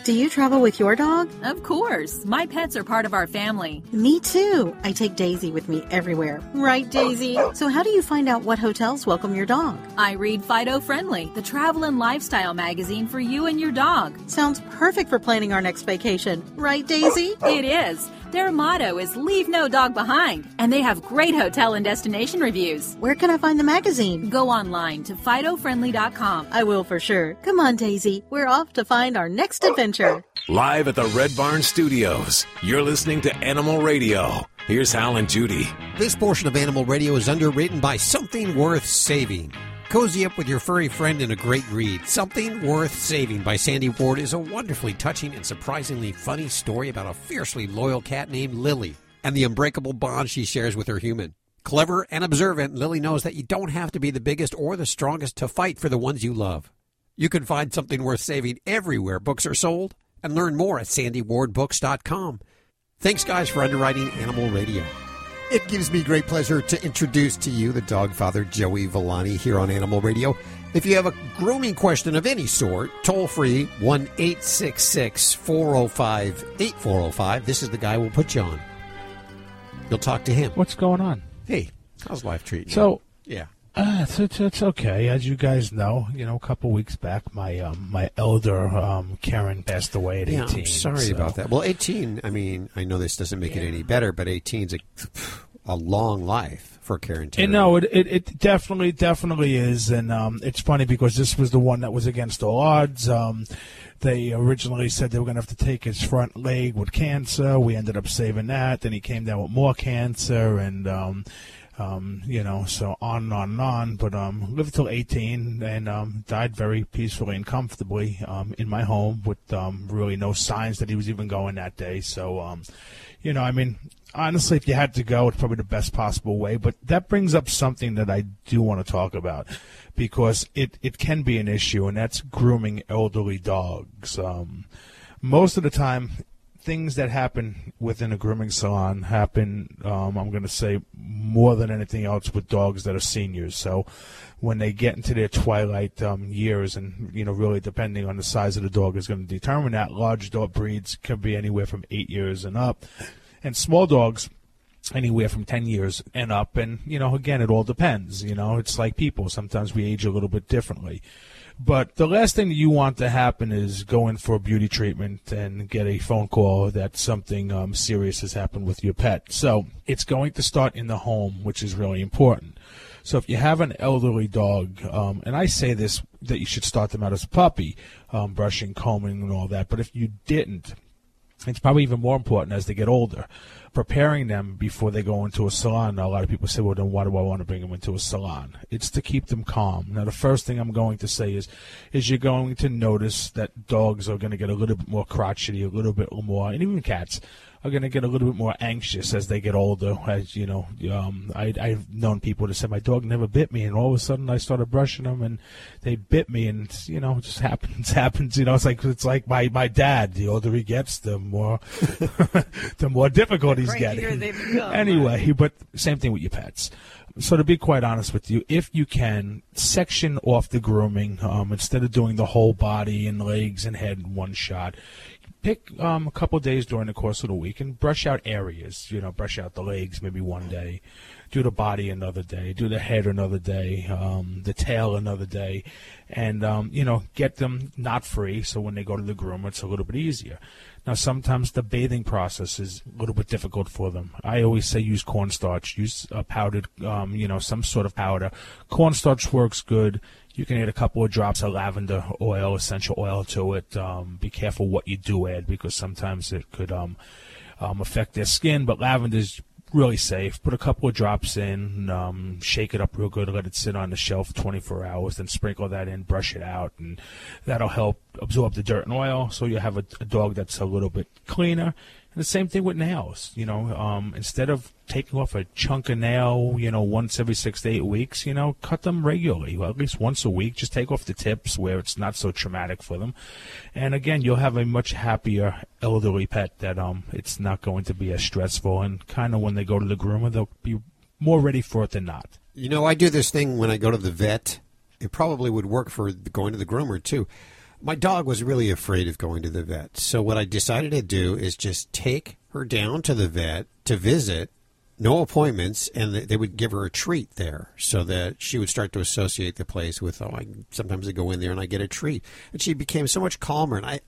Do you travel with your dog? Of course. My pets are part of our family. Me too. I take Daisy with me everywhere. Right, Daisy? So, how do you find out what hotels welcome your dog? I read Fido Friendly, the travel and lifestyle magazine for you and your dog. Sounds perfect for planning our next vacation. Right, Daisy? It is. Their motto is Leave No Dog Behind, and they have great hotel and destination reviews. Where can I find the magazine? Go online to FidoFriendly.com. I will for sure. Come on, Daisy. We're off to find our next adventure. Live at the Red Barn Studios, you're listening to Animal Radio. Here's Hal and Judy. This portion of Animal Radio is underwritten by Something Worth Saving. Cozy up with your furry friend in a great read. Something Worth Saving by Sandy Ward is a wonderfully touching and surprisingly funny story about a fiercely loyal cat named Lily and the unbreakable bond she shares with her human. Clever and observant, Lily knows that you don't have to be the biggest or the strongest to fight for the ones you love. You can find Something Worth Saving everywhere books are sold and learn more at sandywardbooks.com. Thanks, guys, for underwriting Animal Radio. It gives me great pleasure to introduce to you the dog father, Joey Villani, here on Animal Radio. If you have a grooming question of any sort, toll free 1 866 405 8405. This is the guy we'll put you on. You'll talk to him. What's going on? Hey, how's life treating you? So, yeah. Uh, it's, it's it's okay. As you guys know, you know, a couple weeks back, my um, my elder um, Karen passed away at Yeah, 18. I'm sorry so- about that. Well, 18, I mean, I know this doesn't make it any better, but 18's a, a long life for Karen Terry. And no, it, it it definitely definitely is, and um, it's funny because this was the one that was against all odds. Um, they originally said they were going to have to take his front leg with cancer. We ended up saving that. Then he came down with more cancer, and um, Um, you know, so on and on and on. But um, lived till 18 and um, died very peacefully and comfortably um, in my home with um, really no signs that he was even going that day. So, um, you know, I mean, honestly, if you had to go, it's probably the best possible way. But that brings up something that I do want to talk about because it, it can be an issue, and that's grooming elderly dogs. Um, most of the time, things that happen within a grooming salon happen, um, I'm going to say, more than anything else with dogs that are seniors. So when they get into their twilight um, years, and, you know, really depending on the size of the dog is going to determine that, large dog breeds can be anywhere from eight years and up. And small dogs, anywhere from 10 years and up. And, you know, again, it all depends. You know, it's like people. Sometimes we age a little bit differently. But the last thing that you want to happen is go in for a beauty treatment and get a phone call that something um, serious has happened with your pet. So it's going to start in the home, which is really important. So if you have an elderly dog, um, and I say this that you should start them out as a puppy, um, brushing, combing, and all that. But if you didn't, it's probably even more important as they get older preparing them before they go into a salon. Now, a lot of people say, well, then why do I want to bring them into a salon? It's to keep them calm. Now, the first thing I'm going to say is, is you're going to notice that dogs are going to get a little bit more crotchety, a little bit more, and even cats are going to get a little bit more anxious as they get older. As you know, um, I, I've known people to say my dog never bit me, and all of a sudden I started brushing them, and they bit me, and you know, it just happens, happens. You know, it's like it's like my my dad. The older he gets, the more the more difficult he's getting. Anyway, but same thing with your pets. So to be quite honest with you, if you can section off the grooming um, instead of doing the whole body and legs and head in one shot, pick um, a couple days during the course of the week and brush out areas. You know, brush out the legs maybe one day, do the body another day, do the head another day, um, the tail another day, and um, you know, get them not free. So when they go to the groomer, it's a little bit easier. Now, sometimes the bathing process is a little bit difficult for them. I always say use cornstarch, use a powdered, um, you know, some sort of powder. Cornstarch works good. You can add a couple of drops of lavender oil, essential oil to it. Um, be careful what you do add because sometimes it could um, um, affect their skin. But lavender is really safe. Put a couple of drops in, um, shake it up real good, let it sit on the shelf 24 hours, then sprinkle that in, brush it out, and that'll help absorb the dirt and oil. So you have a, a dog that's a little bit cleaner and the same thing with nails. You know, um, instead of taking off a chunk of nail, you know, once every six to eight weeks, you know, cut them regularly, well, at least once a week. Just take off the tips where it's not so traumatic for them. And again, you'll have a much happier elderly pet that um, it's not going to be as stressful. And kind of when they go to the groomer, they'll be more ready for it than not. You know, I do this thing when I go to the vet. It probably would work for going to the groomer too my dog was really afraid of going to the vet. So what I decided to do is just take her down to the vet to visit, no appointments, and they would give her a treat there so that she would start to associate the place with, oh, I, sometimes I go in there and I get a treat. And she became so much calmer. And I,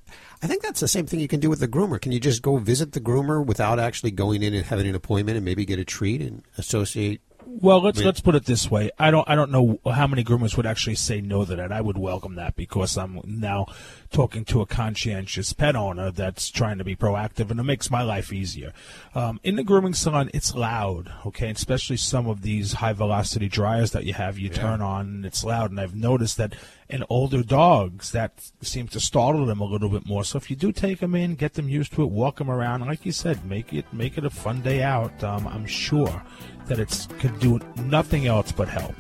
I think that's the same thing you can do with the groomer. Can you just go visit the groomer without actually going in and having an appointment and maybe get a treat and associate well, let's let's put it this way. I don't I don't know how many groomers would actually say no to that. I would welcome that because I'm now talking to a conscientious pet owner that's trying to be proactive, and it makes my life easier. Um, in the grooming salon, it's loud, okay, especially some of these high velocity dryers that you have. You yeah. turn on, and it's loud, and I've noticed that in older dogs that seems to startle them a little bit more. So if you do take them in, get them used to it, walk them around, like you said, make it make it a fun day out. Um, I'm sure that it's could do nothing else but help.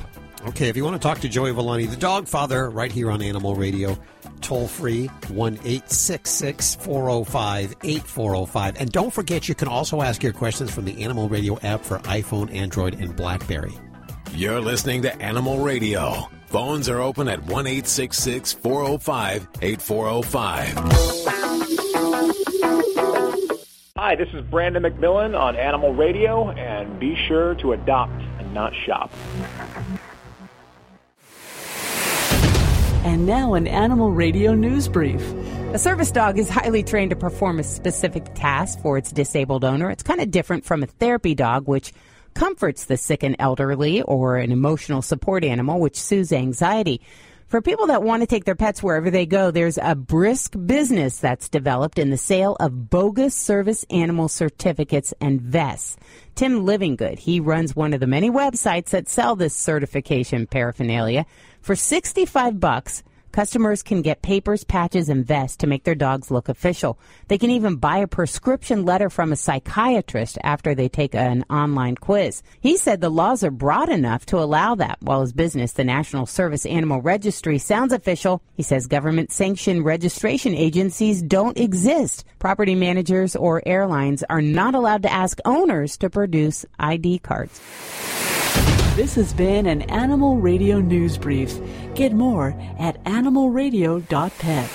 Okay, if you want to talk to Joey Villani, the dog father, right here on Animal Radio, toll free 1 866 405 8405. And don't forget, you can also ask your questions from the Animal Radio app for iPhone, Android, and Blackberry. You're listening to Animal Radio. Phones are open at 1 866 405 8405. Hi, this is Brandon McMillan on Animal Radio, and be sure to adopt and not shop. And now, an Animal Radio news brief. A service dog is highly trained to perform a specific task for its disabled owner. It's kind of different from a therapy dog, which comforts the sick and elderly, or an emotional support animal, which soothes anxiety. For people that want to take their pets wherever they go, there's a brisk business that's developed in the sale of bogus service animal certificates and vests. Tim Livinggood, he runs one of the many websites that sell this certification paraphernalia. For 65 bucks, Customers can get papers, patches, and vests to make their dogs look official. They can even buy a prescription letter from a psychiatrist after they take an online quiz. He said the laws are broad enough to allow that, while his business, the National Service Animal Registry, sounds official. He says government sanctioned registration agencies don't exist. Property managers or airlines are not allowed to ask owners to produce ID cards. This has been an Animal Radio News Brief. Get more at animalradio.pet.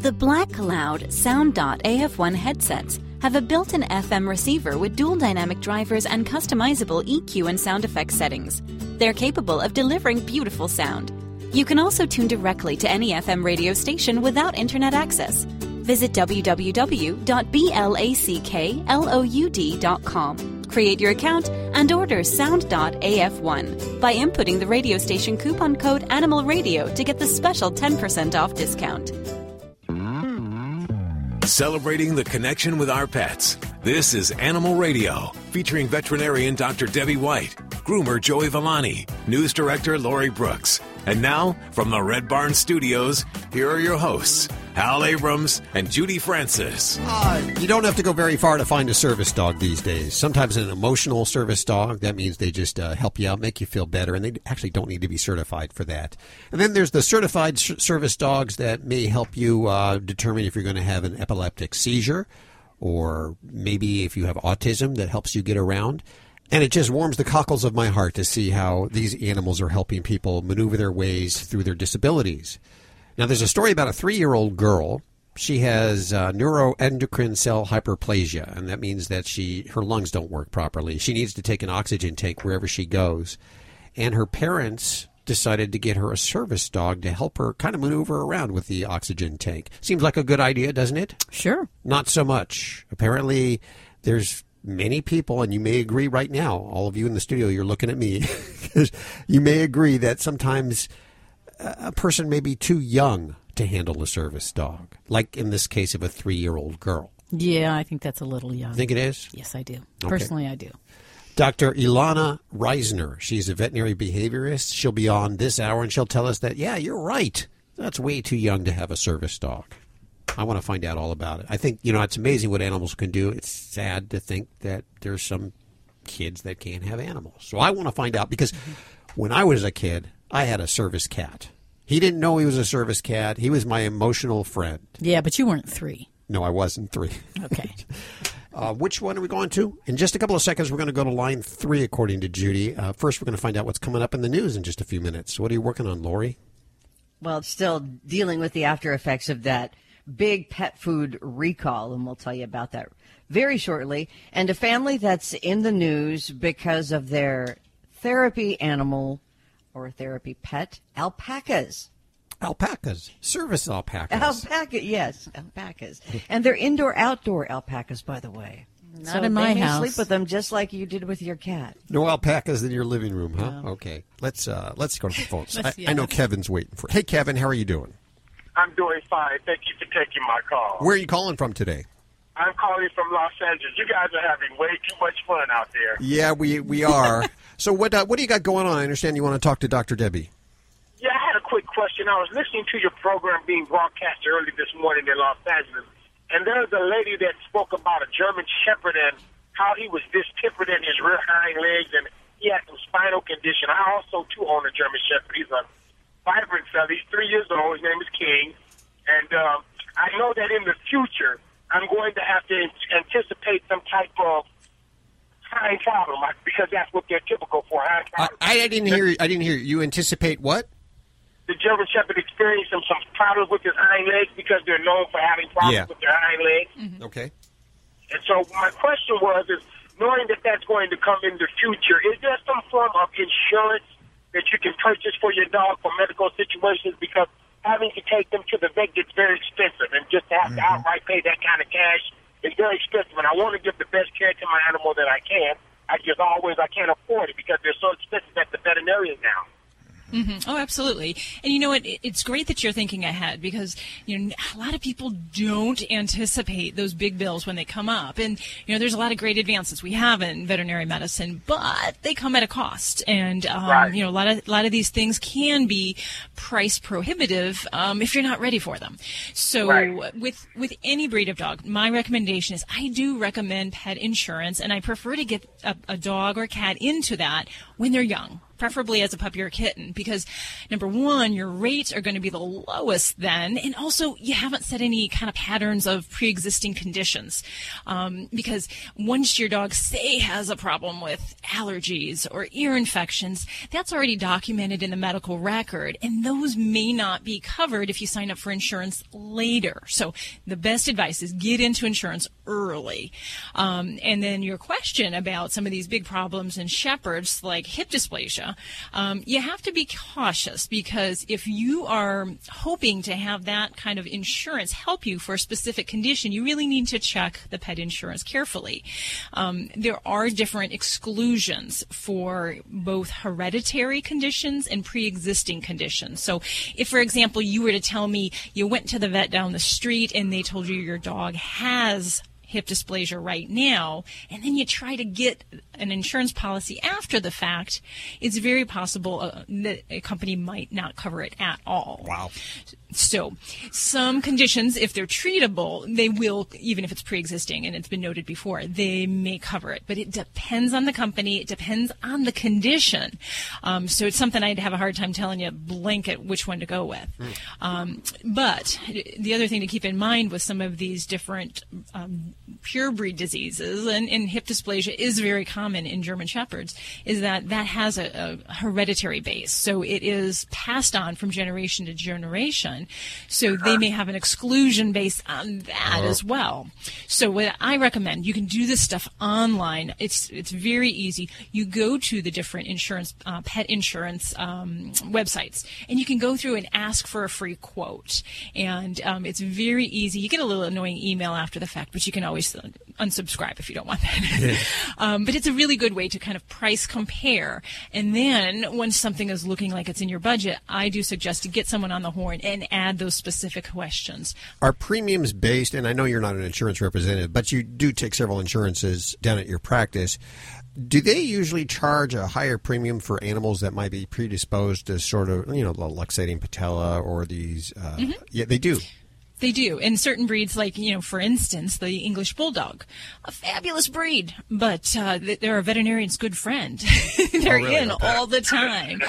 The Black Cloud Sound Dot AF1 headsets have a built in FM receiver with dual dynamic drivers and customizable EQ and sound effects settings. They're capable of delivering beautiful sound. You can also tune directly to any FM radio station without internet access. Visit www.blackcloud.com. Create your account and order Sound.af1 by inputting the radio station coupon code Animal Radio to get the special 10% off discount. Celebrating the connection with our pets. This is Animal Radio, featuring veterinarian Dr. Debbie White, groomer Joey Villani, news director Lori Brooks. And now, from the Red Barn Studios, here are your hosts, Hal Abrams and Judy Francis. Uh, you don't have to go very far to find a service dog these days. Sometimes an emotional service dog, that means they just uh, help you out, make you feel better, and they actually don't need to be certified for that. And then there's the certified service dogs that may help you uh, determine if you're going to have an epileptic seizure or maybe if you have autism that helps you get around. And it just warms the cockles of my heart to see how these animals are helping people maneuver their ways through their disabilities. Now, there's a story about a three year old girl. She has uh, neuroendocrine cell hyperplasia, and that means that she her lungs don't work properly. She needs to take an oxygen tank wherever she goes. And her parents decided to get her a service dog to help her kind of maneuver around with the oxygen tank. Seems like a good idea, doesn't it? Sure. Not so much. Apparently, there's many people, and you may agree right now, all of you in the studio, you're looking at me, you may agree that sometimes a person may be too young to handle a service dog, like in this case of a three year old girl. Yeah, I think that's a little young. Think it is? Yes, I do. Okay. Personally, I do. Dr. Ilana Reisner, she's a veterinary behaviorist. She'll be on this hour and she'll tell us that, yeah, you're right. That's way too young to have a service dog. I want to find out all about it. I think, you know, it's amazing what animals can do. It's sad to think that there's some kids that can't have animals. So I want to find out because when I was a kid, I had a service cat. He didn't know he was a service cat. He was my emotional friend. Yeah, but you weren't three. No, I wasn't three. Okay. uh, which one are we going to? In just a couple of seconds, we're going to go to line three, according to Judy. Uh, first, we're going to find out what's coming up in the news in just a few minutes. What are you working on, Lori? Well, still dealing with the after effects of that big pet food recall, and we'll tell you about that very shortly. And a family that's in the news because of their therapy animal or therapy pet, alpacas. Alpacas, service alpacas. Alpaca, yes, alpacas, and they're indoor outdoor alpacas, by the way. Not so in my they may house. Sleep with them just like you did with your cat. No alpacas in your living room, huh? Okay, let's uh, let's go to the phones. I, Let's- I know. Kevin's waiting for. Hey, Kevin, how are you doing? I'm doing fine. Thank you for taking my call. Where are you calling from today? I'm calling from Los Angeles. You guys are having way too much fun out there. Yeah, we we are. so what uh, what do you got going on? I understand you want to talk to Dr. Debbie. Yeah, I had a quick question. I was listening to your program being broadcast early this morning in Los Angeles, and there was a lady that spoke about a German Shepherd and how he was distempered in his rear hind legs and he had some spinal condition. I also too own a German Shepherd. He's a vibrant fella. He's three years old. His name is King, and um, I know that in the future I'm going to have to anticipate some type of hind problem like, because that's what they're typical for. Hind I. I didn't hear. I didn't hear. You anticipate what? the German Shepherd experienced some, some problems with his hind legs because they're known for having problems Yeah. with their hind legs. Mm-hmm. Okay. And so my question was, is knowing that that's going to come in the future, is there some form of insurance that you can purchase for your dog for medical situations? Because having to take them to the vet gets very expensive, and just to have to mm-hmm. outright pay that kind of cash is very expensive. And I want to give the best care to my animal that I can. I just always I can't afford it because they're so expensive at the veterinarian now. Mm-hmm. Oh, absolutely. And you know what? It, it's great that you're thinking ahead because you know a lot of people don't anticipate those big bills when they come up. And you know, there's a lot of great advances we have in veterinary medicine, but they come at a cost. And um, Right. you know, a lot of a lot of these things can be price prohibitive um, if you're not ready for them. So Right. with with any breed of dog, my recommendation is I do recommend pet insurance, and I prefer to get a, a dog or cat into that when they're young. Preferably as a puppy or a kitten, because number one, your rates are going to be the lowest then, and also you haven't set any kind of patterns of pre-existing conditions. Um, because once your dog say has a problem with allergies or ear infections, that's already documented in the medical record, and those may not be covered if you sign up for insurance later. So the best advice is get into insurance early. Um, and then your question about some of these big problems in shepherds, like hip dysplasia, um, you have to be cautious because if you are hoping to have that kind of insurance help you for a specific condition, you really need to check the pet insurance carefully. Um, there are different exclusions for both hereditary conditions and pre-existing conditions. So if, for example, you were to tell me you went to the vet down the street and they told you your dog has hip dysplasia right now, and then you try to get an insurance policy after the fact, it's very possible uh, that a company might not cover it at all. Wow. So, some conditions, if they're treatable, they will, even if it's pre-existing and it's been noted before, they may cover it. But it depends on the company. It depends on the condition. Um, so it's something I'd have a hard time telling you blanket which one to go with. Um, but the other thing to keep in mind with some of these different um, pure breed diseases, and, and hip dysplasia is very common in German Shepherds, is that that has a, a hereditary base. So it is passed on from generation to generation. So they may have an exclusion based on that as well. So what I recommend, you can do this stuff online. It's it's very easy. You go to the different insurance, uh, pet insurance um, websites, and you can go through and ask for a free quote. And um, it's very easy. You get a little annoying email after the fact, but you can always uh, unsubscribe if you don't want that. um, but it's a really good way to kind of price compare. And then when something is looking like it's in your budget, I do suggest to get someone on the horn and add those specific questions. Are premiums based, and I know you're not an insurance representative, but you do take several insurances down at your practice. Do they usually charge a higher premium for animals that might be predisposed to sort of, you know, the luxating patella or these? Uh, Mhm. Yeah, they do. They do. And certain breeds, like, you know, for instance, the English Bulldog, a fabulous breed, but uh, they're a veterinarian's good friend. they're Oh, really? in Okay. all the time.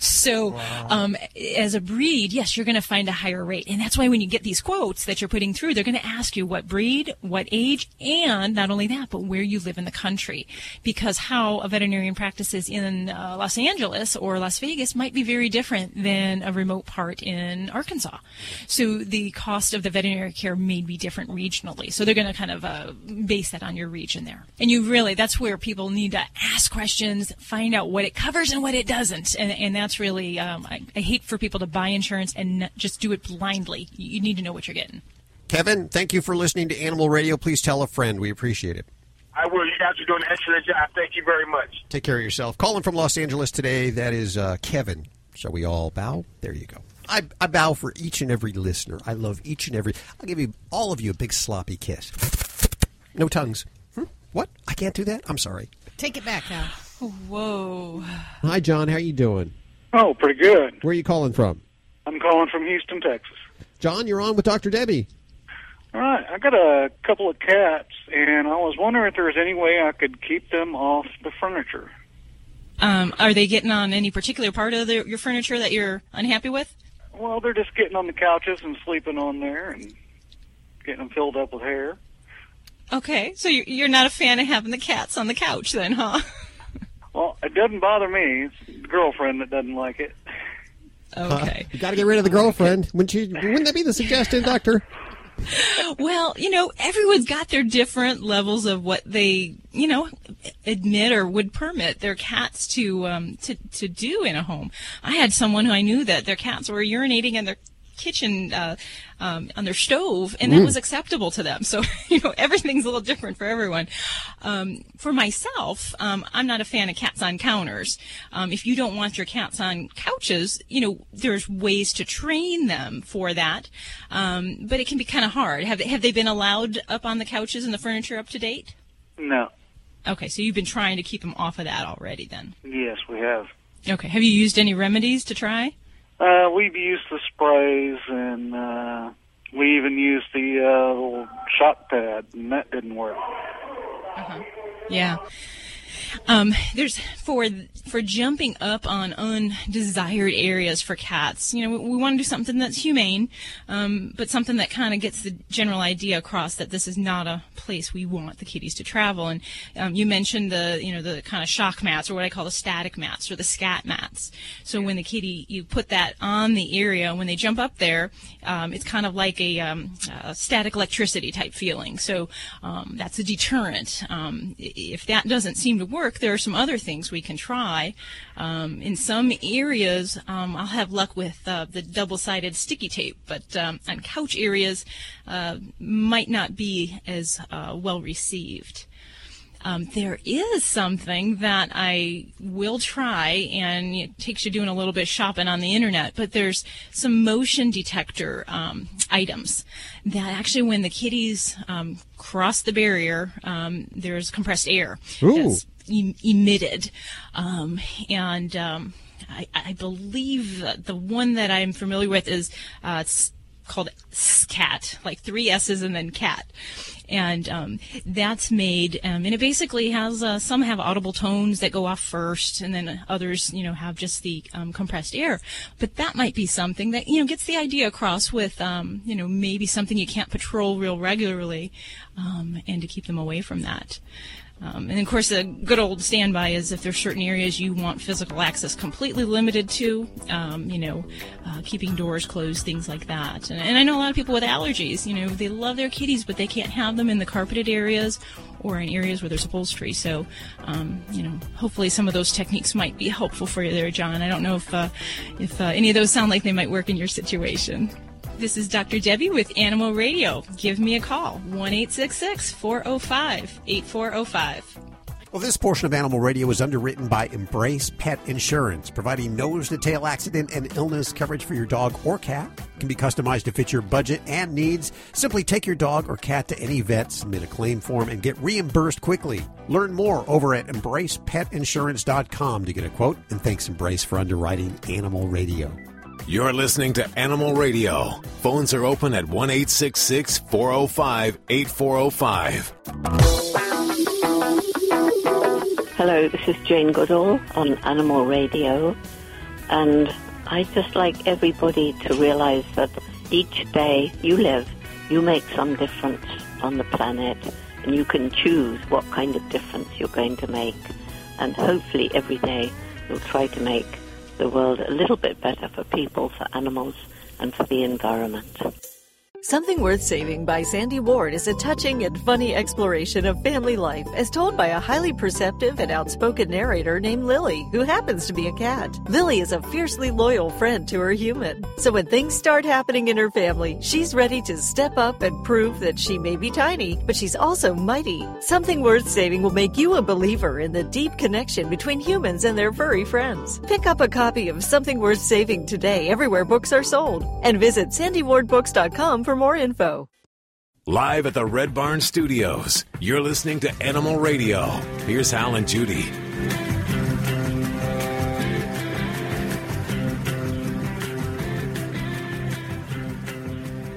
So, um, as a breed, yes, you're going to find a higher rate. And that's why when you get these quotes that you're putting through, they're going to ask you what breed, what age, and not only that, but where you live in the country. Because how a veterinarian practices in uh, Los Angeles or Las Vegas might be very different than a remote part in Arkansas. So the cost of the veterinary care may be different regionally. So they're going to kind of uh, base that on your region there. And you really, that's where people need to ask questions, find out what it covers and what it doesn't. And, and that's really, um, I, I hate for people to buy insurance and just do it blindly. You you need to know what you're getting. Kevin, thank you for listening to Animal Radio. Please tell a friend. We appreciate it. I will. You guys are doing an excellent job. Thank you very much. Take care of yourself. Calling from Los Angeles today, that is uh, Kevin. Shall we all bow? There you go. I, I bow for each and every listener. I love each and every. I'll give you all of you a big sloppy kiss. No tongues. Hmm? What? I can't do that. I'm sorry. Take it back now. Whoa. Hi, John. How are you doing? Oh, pretty good. Where are you calling from? I'm calling from Houston, Texas. John, you're on with Dr. Debbie. All right, I got a couple of cats, and I was wondering if there was any way I could keep them off the furniture. Um, are they getting on any particular part of the, your furniture that you're unhappy with? Well, they're just getting on the couches and sleeping on there and getting them filled up with hair. Okay, so you're, you're not a fan of having the cats on the couch then, huh? Well, it doesn't bother me. It's the girlfriend that doesn't like it. Okay. you got to get rid of the girlfriend. Wouldn't you? Wouldn't that be the suggestion, Doctor? Well, you know, everyone's got their different levels of what they, you know, admit or would permit their cats to um, to to do in a home. I had someone who I knew that their cats were urinating in their kitchen uh, um, on their stove, and that Mm. was acceptable to them. So you know everything's a little different for everyone. Um, for myself, um, I'm not a fan of cats on counters. Um, if you don't want your cats on couches, you know there's ways to train them for that, um, but it can be kind of hard. Have have they been allowed up on the couches and the furniture up to date? No. Okay, so you've been trying to keep them off of that already then. Yes, we have. Okay, have you used any remedies to try? Uh, we've used the sprays, and uh, we even used the uh, little shot pad, and that didn't work. Uh-huh. Yeah. Um, there's for for jumping up on undesired areas for cats. You know, we, we want to do something that's humane, um, but something that kind of gets the general idea across that this is not a place we want the kitties to travel. And um, you mentioned the you know the kind of shock mats or what I call the static mats or the scat mats. So when the kitty you put that on the area when they jump up there, um, it's kind of like a, um, a static electricity type feeling. So um, that's a deterrent. If that doesn't seem to work, there are some other things we can try. Um, in some areas, um, I'll have luck with uh, the double-sided sticky tape, but um, on couch areas, uh, might not be as uh, well received. Um, there is something that I will try, and it takes you doing a little bit of shopping on the internet. But there's some motion detector um, items that actually, when the kitties um, cross the barrier, um, there's compressed air Ooh. that's em- emitted, um, and um, I, I believe the one that I'm familiar with is uh, called SSSCAT, like three S's and then cat. And um, that's made, um, and it basically has uh, some have audible tones that go off first, and then others, you know, have just the um, compressed air. But that might be something that you know gets the idea across with, um, you know, maybe something you can't patrol real regularly, um, and to keep them away from that. Um, and of course, a good old standby is if there's certain areas you want physical access completely limited to, um, you know, uh, keeping doors closed, things like that. And, and I know a lot of people with allergies, you know, they love their kitties, but they can't have them in the carpeted areas or in areas where there's upholstery. So, um, you know, hopefully some of those techniques might be helpful for you there, John. I don't know if uh, if uh, any of those sound like they might work in your situation. This is Dr. Debbie with Animal Radio. Give me a call, 1 405 8405. Well, this portion of Animal Radio is underwritten by Embrace Pet Insurance, providing nose to tail accident and illness coverage for your dog or cat. It can be customized to fit your budget and needs. Simply take your dog or cat to any vet, submit a claim form, and get reimbursed quickly. Learn more over at embracepetinsurance.com to get a quote. And thanks, Embrace, for underwriting Animal Radio. You're listening to Animal Radio. Phones are open at 1 405 8405. Hello, this is Jane Goodall on Animal Radio, and I just like everybody to realize that each day you live, you make some difference on the planet, and you can choose what kind of difference you're going to make. And hopefully, every day you'll try to make the world a little bit better for people, for animals, and for the environment. Something Worth Saving by Sandy Ward is a touching and funny exploration of family life as told by a highly perceptive and outspoken narrator named Lily, who happens to be a cat. Lily is a fiercely loyal friend to her human. So when things start happening in her family, she's ready to step up and prove that she may be tiny, but she's also mighty. Something Worth Saving will make you a believer in the deep connection between humans and their furry friends. Pick up a copy of Something Worth Saving today everywhere books are sold and visit sandywardbooks.com for more info. Live at the Red Barn Studios, you're listening to Animal Radio. Here's Hal and Judy.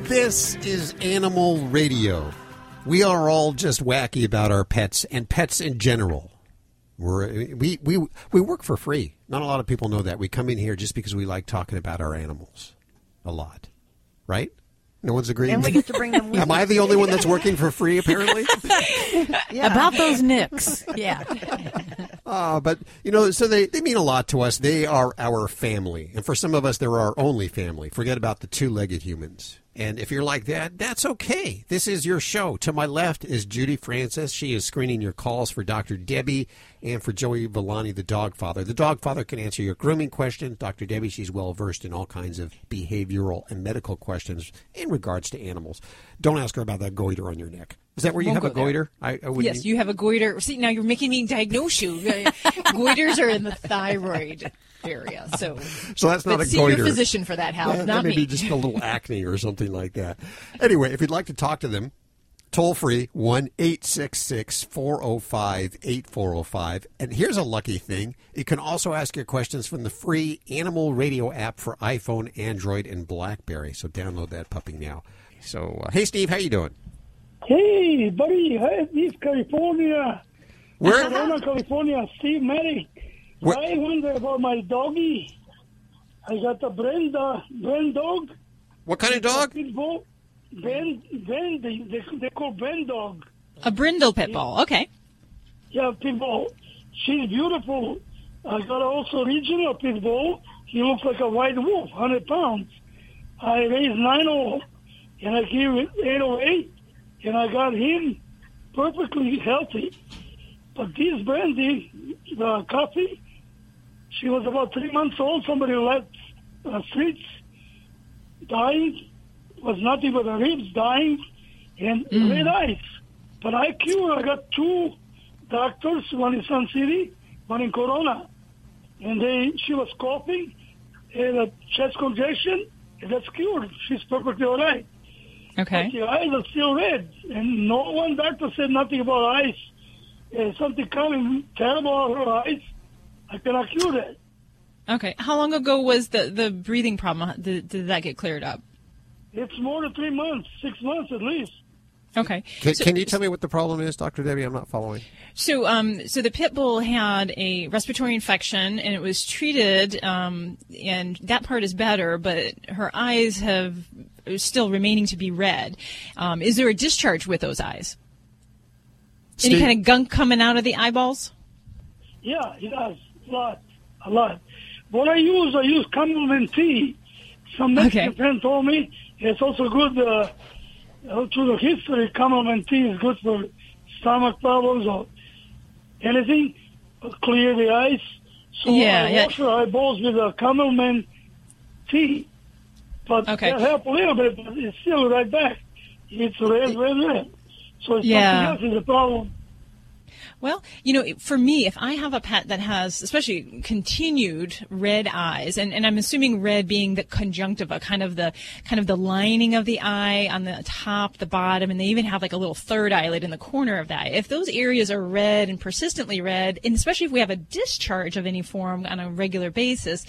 This is Animal Radio. We are all just wacky about our pets and pets in general. We're, we, we, we work for free. Not a lot of people know that. We come in here just because we like talking about our animals a lot. Right? No one's agreeing. And we get to bring them with Am I the only one that's working for free, apparently? About those nicks. Yeah. Uh, but, you know, so they, they mean a lot to us. They are our family. And for some of us, they're our only family. Forget about the two legged humans. And if you're like that, that's okay. This is your show. To my left is Judy Francis. She is screening your calls for Dr. Debbie and for Joey Villani, the dog father. The dog father can answer your grooming questions. Dr. Debbie, she's well versed in all kinds of behavioral and medical questions in regards to animals. Don't ask her about that goiter on your neck. Is that where you Won't have a goiter? I, I Yes, you have a goiter. See, now you're making me diagnose you. Goiters are in the thyroid area, so So that's not but a see goiter. your physician for that, Hal, Yeah, not that may me. be just a little acne or something like that. Anyway, if you'd like to talk to them, toll free 1 866 405 8405. And here's a lucky thing you can also ask your questions from the free Animal Radio app for iPhone, Android, and Blackberry. So download that puppy now. So, uh, hey, Steve, how you doing? Hey, buddy, hey, East California. Where? Corona, California, Steve Merrick. Where- I wonder about my doggy. I got a Brenda, uh, Brand dog. What kind of dog? Pitbull. Ben, Ben, they, they, they call Ben dog. A brindle pit bull. Okay. Yeah, Pitbull. She's beautiful. I got also regional Pitbull. He looks like a white wolf, 100 pounds. I raised 9 and I gave it 808, and I got him perfectly healthy. But this brandy, the coffee, she was about three months old. Somebody left uh, streets, dying, was nothing but her ribs dying, and red eyes. But I cured. I got two doctors, one in Sun City, one in Corona, and they she was coughing, and a chest congestion, and that's cured. She's perfectly all right. Okay. But the eyes are still red, and no one doctor said nothing about eyes. Uh, something coming terrible on her eyes. I cannot cure that. Okay. How long ago was the the breathing problem? Did, did that get cleared up? It's more than three months, six months at least. Okay. Can, So- can you tell me what the problem is, Dr. Debbie? I'm not following. So, um, so the pit bull had a respiratory infection, and it was treated, um, and that part is better. But her eyes have still remaining to be red. Um, is there a discharge with those eyes? Any kind of gunk coming out of the eyeballs? Yeah, it does. A lot. A lot. What I use, I use chamomile tea. Some Mexican Okay. friend told me it's also good, uh, uh, through the history, chamomile tea is good for stomach problems or anything, clear the eyes. So Yeah, I yeah. wash her eyeballs with a chamomile tea. But Okay. that help a little bit, but it's still right back. It's red, red, red. So it's Yeah. something else is a problem. Well, you know, for me, if I have a pet that has, especially continued red eyes, and, and I'm assuming red being the conjunctiva, kind of the kind of the lining of the eye on the top, the bottom, and they even have like a little third eyelid in the corner of that. If those areas are red and persistently red, and especially if we have a discharge of any form on a regular basis,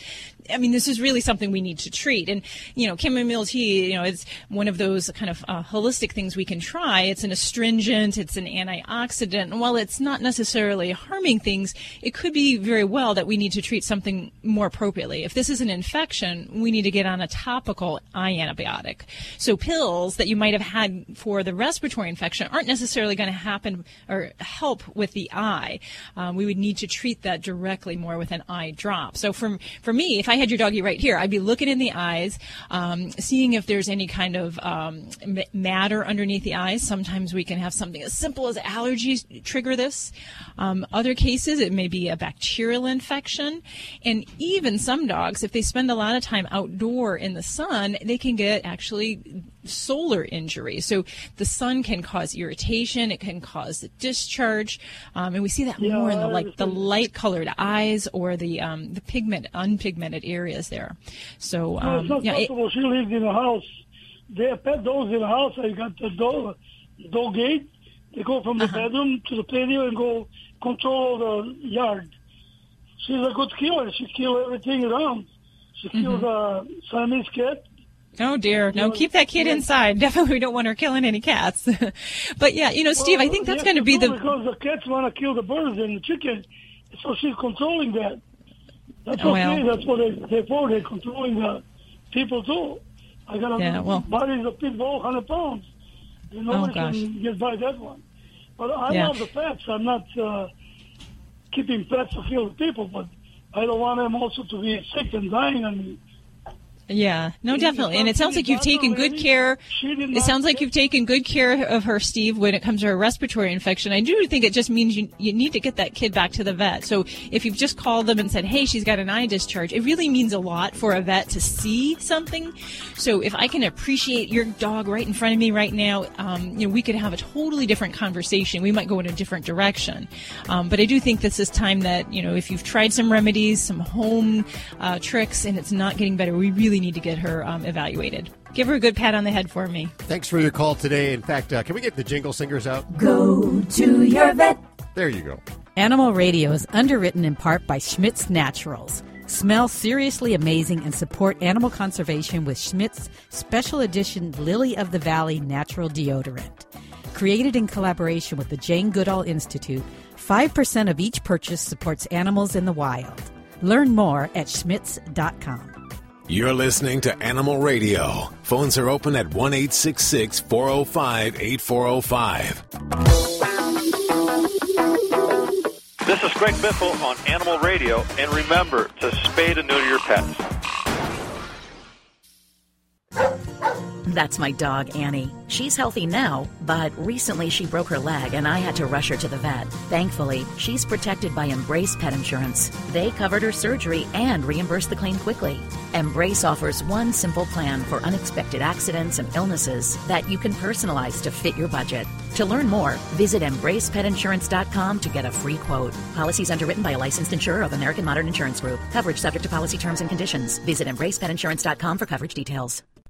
I mean, this is really something we need to treat. And you know, chamomile tea, you know, it's one of those kind of uh, holistic things we can try. It's an astringent, it's an antioxidant, and while it's not necessarily harming things, it could be very well that we need to treat something more appropriately. If this is an infection, we need to get on a topical eye antibiotic. So pills that you might have had for the respiratory infection aren't necessarily going to happen or help with the eye. Um, we would need to treat that directly more with an eye drop. So for for me, if I had your doggy right here, I'd be looking in the eyes, um, seeing if there's any kind of um, matter underneath the eyes. Sometimes we can have something as simple as allergies trigger this. Um, other cases, it may be a bacterial infection, and even some dogs, if they spend a lot of time outdoor in the sun, they can get actually solar injury. So the sun can cause irritation, it can cause discharge, um, and we see that more in the like the light colored eyes or the um, the pigment unpigmented areas there. So No, it's um, not yeah, it- she lives in a house. They have pet dogs in the house. I got the dog, dog gate. They go from the Uh-huh. bedroom to the patio and go control the yard. She's a good killer. She kills everything around. She Mm-hmm. kills a Siamese cat. Oh dear, no, You keep that kid inside. Definitely, we don't want her killing any cats. but yeah, you know, Steve, I think that's yes, going to be the because the cats want to kill the birds and the chicken, so she's controlling that. That's Oh, okay. well. That's what they, they're for. They're controlling the people too. I got a Yeah, well- a pit bull, hundred pounds. And nobody gosh. can get by that one. But I Yeah. love the pets. I'm not uh, keeping pets to kill the people, but I don't want them also to be sick and dying on me. Yeah, no, It- definitely. And it sounds like you've taken good care. It sounds like you've taken good care of her, Steve, when it comes to a respiratory infection. I do think it just means you, you need to get that kid back to the vet. So if you've just called them and said, hey, she's got an eye discharge, it really means a lot for a vet to see something. So if I can appreciate your dog right in front of me right now, um, you know, we could have a totally different conversation. We might go in a different direction. Um, but I do think this is time that, you know, if you've tried some remedies, some home uh, tricks, and it's not getting better, we really need to get her um, evaluated. Give her a good pat on the head for me. Thanks for your call today. In fact, uh, can we get the jingle singers out? Go to your vet. There you go. Animal Radio is underwritten in part by Schmidt's Naturals. Smell seriously amazing and support animal conservation with Schmidt's special edition Lily of the Valley natural deodorant. Created in collaboration with the Jane Goodall Institute, 5% of each purchase supports animals in the wild. Learn more at schmidts.com. You're listening to Animal Radio. Phones are open at 1 405 8405. This is Greg Biffle on Animal Radio, and remember to spay and neuter your pets. That's my dog, Annie. She's healthy now, but recently she broke her leg and I had to rush her to the vet. Thankfully, she's protected by Embrace Pet Insurance. They covered her surgery and reimbursed the claim quickly. Embrace offers one simple plan for unexpected accidents and illnesses that you can personalize to fit your budget. To learn more, visit embracepetinsurance.com to get a free quote. Policies underwritten by a licensed insurer of American Modern Insurance Group. Coverage subject to policy terms and conditions. Visit embracepetinsurance.com for coverage details.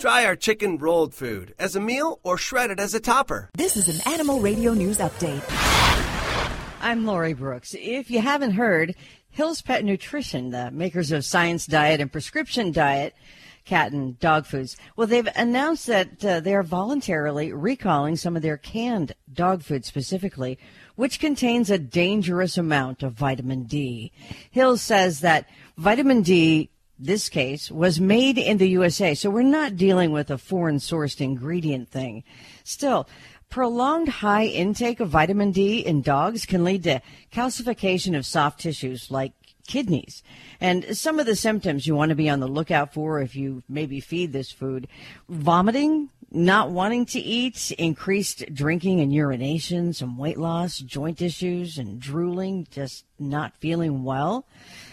Try our chicken rolled food as a meal or shredded as a topper. This is an Animal Radio News Update. I'm Lori Brooks. If you haven't heard, Hill's Pet Nutrition, the makers of Science Diet and Prescription Diet, cat and dog foods, well, they've announced that uh, they are voluntarily recalling some of their canned dog food specifically, which contains a dangerous amount of vitamin D. Hills says that vitamin D this case was made in the USA, so we're not dealing with a foreign sourced ingredient thing. Still, prolonged high intake of vitamin D in dogs can lead to calcification of soft tissues like kidneys. And some of the symptoms you want to be on the lookout for if you maybe feed this food vomiting, not wanting to eat, increased drinking and urination, some weight loss, joint issues, and drooling, just not feeling well.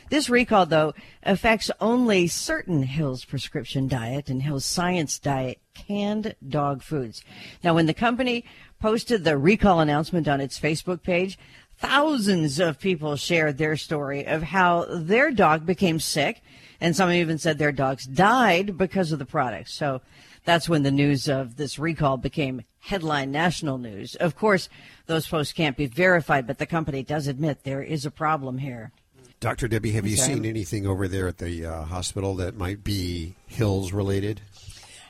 This recall, though, affects only certain Hill's prescription diet and Hill's science diet canned dog foods. Now, when the company posted the recall announcement on its Facebook page, thousands of people shared their story of how their dog became sick, and some even said their dogs died because of the product. So that's when the news of this recall became headline national news. Of course, those posts can't be verified, but the company does admit there is a problem here. Dr. Debbie, have you seen anything over there at the uh, hospital that might be Hills related?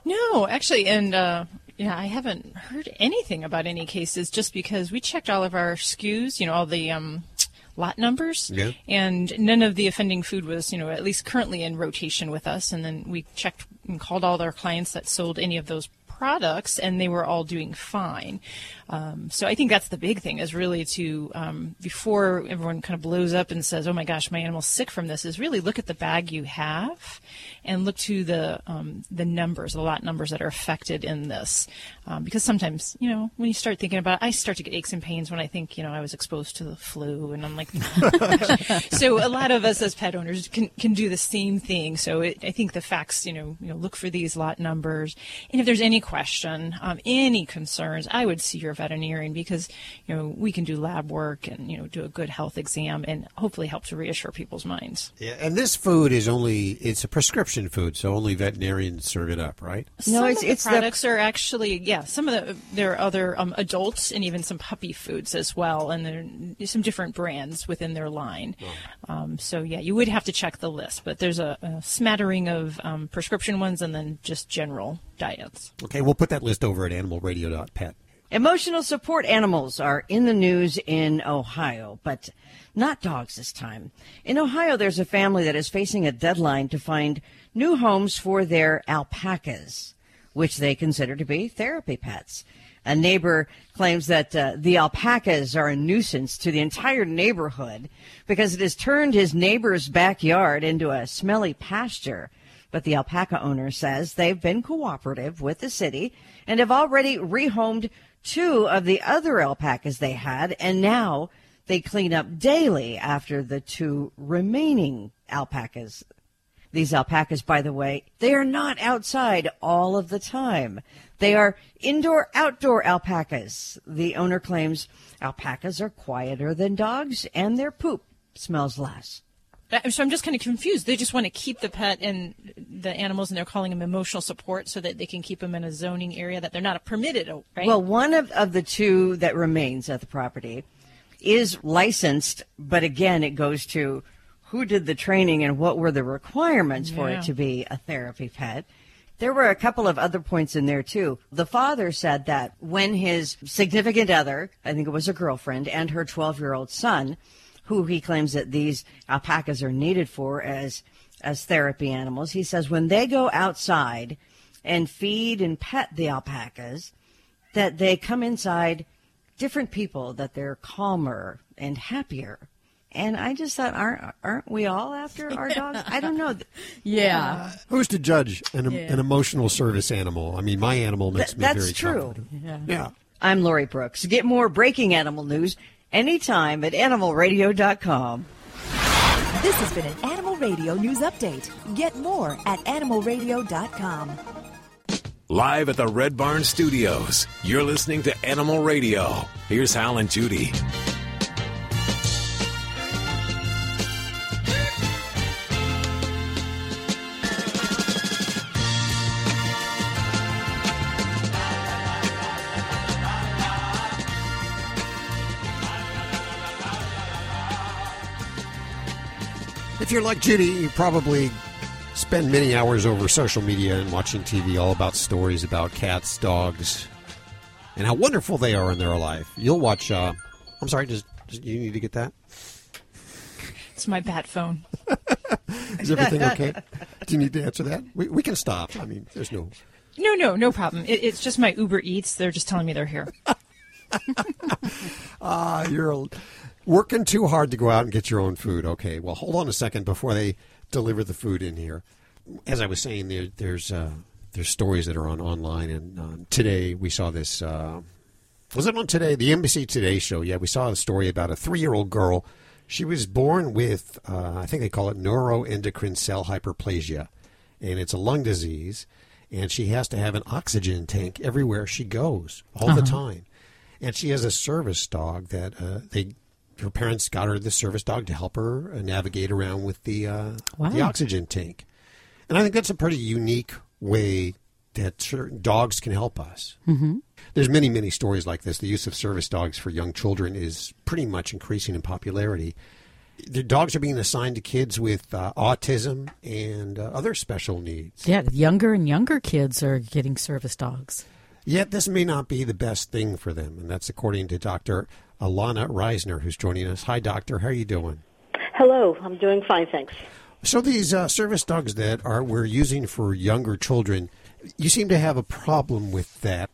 No, actually, and uh, yeah, I haven't heard anything about any cases just because we checked all of our SKUs, you know, all the um, lot numbers, Yeah. and none of the offending food was, you know, at least currently in rotation with us. And then we checked and called all our clients that sold any of those products, and they were all doing fine. Um, so I think that's the big thing is really to um, before everyone kind of blows up and says, "Oh my gosh, my animal's sick from this," is really look at the bag you have and look to the um, the numbers, the lot numbers that are affected in this, um, because sometimes you know when you start thinking about, it, I start to get aches and pains when I think you know I was exposed to the flu, and I'm like, so a lot of us as pet owners can can do the same thing. So it, I think the facts, you know, you know, look for these lot numbers, and if there's any question, um, any concerns, I would see your veterinarian because you know we can do lab work and you know do a good health exam and hopefully help to reassure people's minds. Yeah, and this food is only it's a prescription food, so only veterinarians serve it up, right? No, some it's- of the it's the- products are actually yeah. Some of the there are other um, adults and even some puppy foods as well, and there are some different brands within their line. Um, so yeah, you would have to check the list, but there's a, a smattering of um, prescription ones and then just general diets. Okay, we'll put that list over at animalradio.pet. Emotional support animals are in the news in Ohio, but not dogs this time. In Ohio, there's a family that is facing a deadline to find new homes for their alpacas, which they consider to be therapy pets. A neighbor claims that uh, the alpacas are a nuisance to the entire neighborhood because it has turned his neighbor's backyard into a smelly pasture. But the alpaca owner says they've been cooperative with the city and have already rehomed two of the other alpacas they had, and now they clean up daily after the two remaining alpacas. These alpacas, by the way, they are not outside all of the time. They are indoor outdoor alpacas. The owner claims alpacas are quieter than dogs and their poop smells less. Uh, So I'm just kind of confused. They just want to keep the pet and the animals, and they're calling them emotional support so that they can keep them in a zoning area that they're not permitted, oh, right? Well, one of, of the two that remains at the property is licensed, but again, it goes to who did the training and what were the requirements for it to be a therapy pet. There were a couple of other points in there too. The father said that when his significant other, I think it was a girlfriend, and her 12 year old son, who he claims that these alpacas are needed for as as therapy animals, he says when they go outside and feed and pet the alpacas, that they come inside different people, that they're calmer and happier. And I just thought, aren't aren't we all after our dogs? I don't know. Yeah. Who's to judge an, Yeah. an emotional service animal? I mean, my animal makes Th- me that's very true. confident. Yeah. I'm Lori Brooks. Get more breaking animal news anytime at animalradio.com. This has been an Animal Radio News Update. Get more at animalradio.com. Live at the Red Barn Studios, you're listening to Animal Radio. Here's Hal and Judy. If you're like Judy, you probably spend many hours over social media and watching TV all about stories about cats, dogs, and how wonderful they are in their life. You'll watch. Uh, I'm sorry, does, does you need to get that? it's my bat phone. Is everything okay? Do you need to answer that? We, we can stop. I mean, there's no. No, no, no problem. It, it's just my Uber Eats. They're just telling me they're here. Ah, you're working too hard to go out and get your own food. Okay, well, hold on a second before they deliver the food in here. As I was saying, there, there's uh, there's stories that are on online, and um, today we saw this. Uh, was it on today? The NBC Today show. Yeah, we saw a story about a three-year-old girl. She was born with, uh, I think they call it neuroendocrine cell hyperplasia, and it's a lung disease. And she has to have an oxygen tank everywhere she goes, all the Uh-huh. time. And she has a service dog that uh, they, her parents got her the service dog to help her navigate around with the uh, Wow. the oxygen tank. And I think that's a pretty unique way that certain dogs can help us. Mm-hmm. There's many, many stories like this. The use of service dogs for young children is pretty much increasing in popularity. The dogs are being assigned to kids with uh, autism and uh, other special needs. Yeah, younger and younger kids are getting service dogs. Yet this may not be the best thing for them, and that's according to Dr. Ilana Reisner, who's joining us. Hi, doctor. How are you doing? Hello, I'm doing fine, thanks. So these uh, service dogs that are we're using for younger children, you seem to have a problem with that.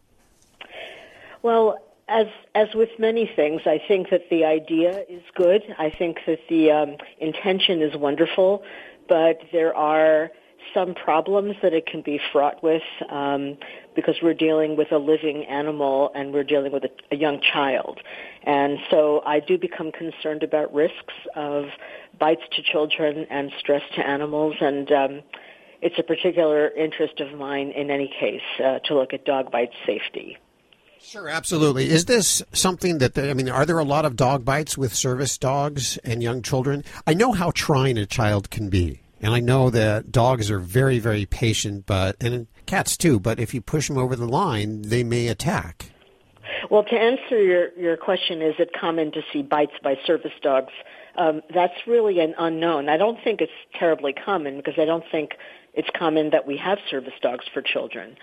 Well, as as with many things, I think that the idea is good. I think that the um, intention is wonderful, but there are some problems that it can be fraught with um, because we're dealing with a living animal and we're dealing with a, a young child, and so I do become concerned about risks of bites to children and stress to animals and. Um, it's a particular interest of mine in any case uh, to look at dog bite safety. Sure, absolutely. Is this something that they, I mean? Are there a lot of dog bites with service dogs and young children? I know how trying a child can be, and I know that dogs are very, very patient, but and cats too. But if you push them over the line, they may attack. Well, to answer your, your question, is it common to see bites by service dogs? Um, that's really an unknown. I don't think it's terribly common because I don't think it's common that we have service dogs for children.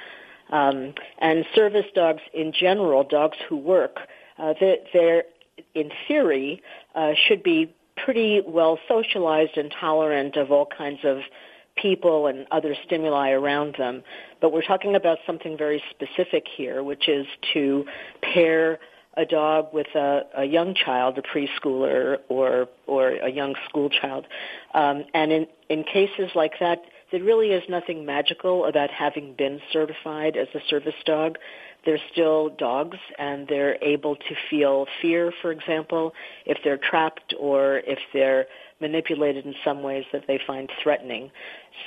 Um, and service dogs in general, dogs who work, uh, they're, they're in theory uh, should be pretty well socialized and tolerant of all kinds of people and other stimuli around them. But we're talking about something very specific here, which is to pair a dog with a, a young child, a preschooler or or a young school child. Um, and in in cases like that, there really is nothing magical about having been certified as a service dog. They're still dogs and they're able to feel fear, for example, if they're trapped or if they're manipulated in some ways that they find threatening.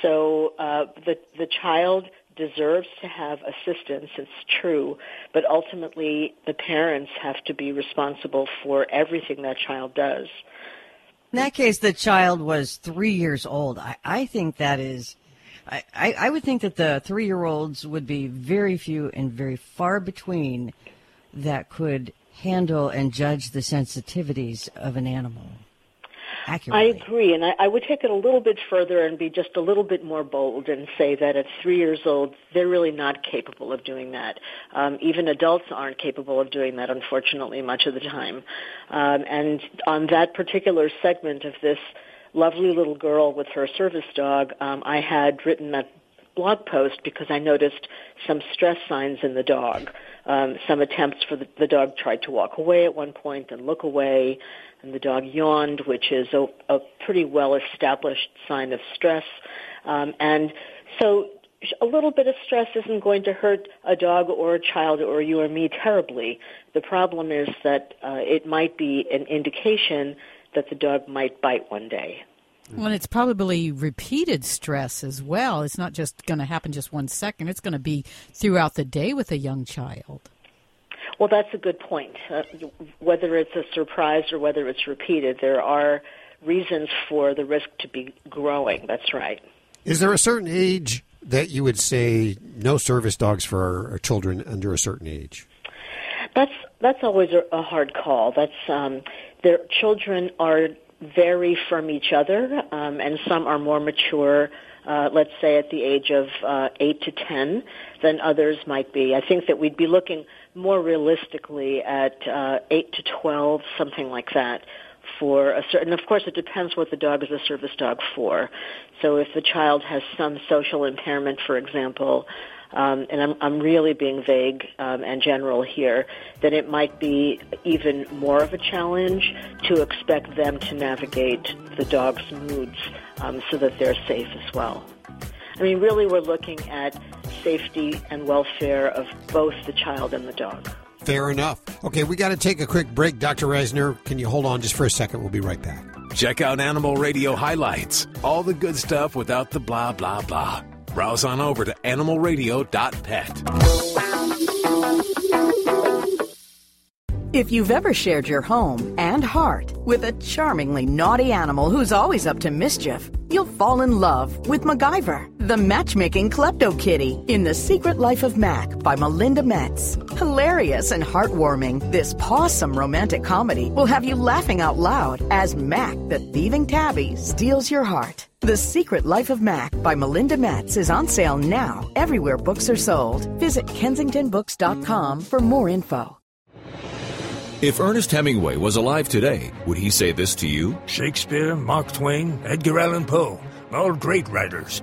So uh, the the child deserves to have assistance. It's true, but ultimately the parents have to be responsible for everything that child does. In that case, the child was three years old. I, I think that is. I, I would think that the three year olds would be very few and very far between that could handle and judge the sensitivities of an animal accurately. I agree, and I, I would take it a little bit further and be just a little bit more bold and say that at three years old, they're really not capable of doing that. Um, even adults aren't capable of doing that, unfortunately, much of the time. Um, and on that particular segment of this lovely little girl with her service dog, um, I had written that blog post because I noticed some stress signs in the dog. Um, some attempts for the, the dog tried to walk away at one point and look away and the dog yawned, which is a, a pretty well established sign of stress. Um, and so a little bit of stress isn't going to hurt a dog or a child or you or me terribly. The problem is that uh, it might be an indication that the dog might bite one day. Well, it's probably repeated stress as well. It's not just going to happen just one second. It's going to be throughout the day with a young child. Well, that's a good point. Uh, whether it's a surprise or whether it's repeated, there are reasons for the risk to be growing. That's right. Is there a certain age that you would say no service dogs for our children under a certain age? That's that's always a, a hard call. That's um, their children are vary from each other, um, and some are more mature. Uh, let's say at the age of uh, eight to ten, than others might be. I think that we'd be looking more realistically at uh, 8 to 12, something like that, for a certain, of course it depends what the dog is a service dog for. So if the child has some social impairment, for example, um, and I'm, I'm really being vague um, and general here, then it might be even more of a challenge to expect them to navigate the dog's moods um, so that they're safe as well. I mean, really, we're looking at safety and welfare of both the child and the dog. Fair enough. Okay, we got to take a quick break. Dr. Reisner, can you hold on just for a second? We'll be right back. Check out Animal Radio highlights. All the good stuff without the blah, blah, blah. Browse on over to animalradio.pet. If you've ever shared your home and heart with a charmingly naughty animal who's always up to mischief, you'll fall in love with MacGyver, the matchmaking klepto kitty in The Secret Life of Mac by Melinda Metz. Hilarious and heartwarming, this pawsome romantic comedy will have you laughing out loud as Mac, the thieving tabby, steals your heart. The Secret Life of Mac by Melinda Metz is on sale now everywhere books are sold. Visit kensingtonbooks.com for more info. If Ernest Hemingway was alive today, would he say this to you? Shakespeare, Mark Twain, Edgar Allan Poe, all great writers.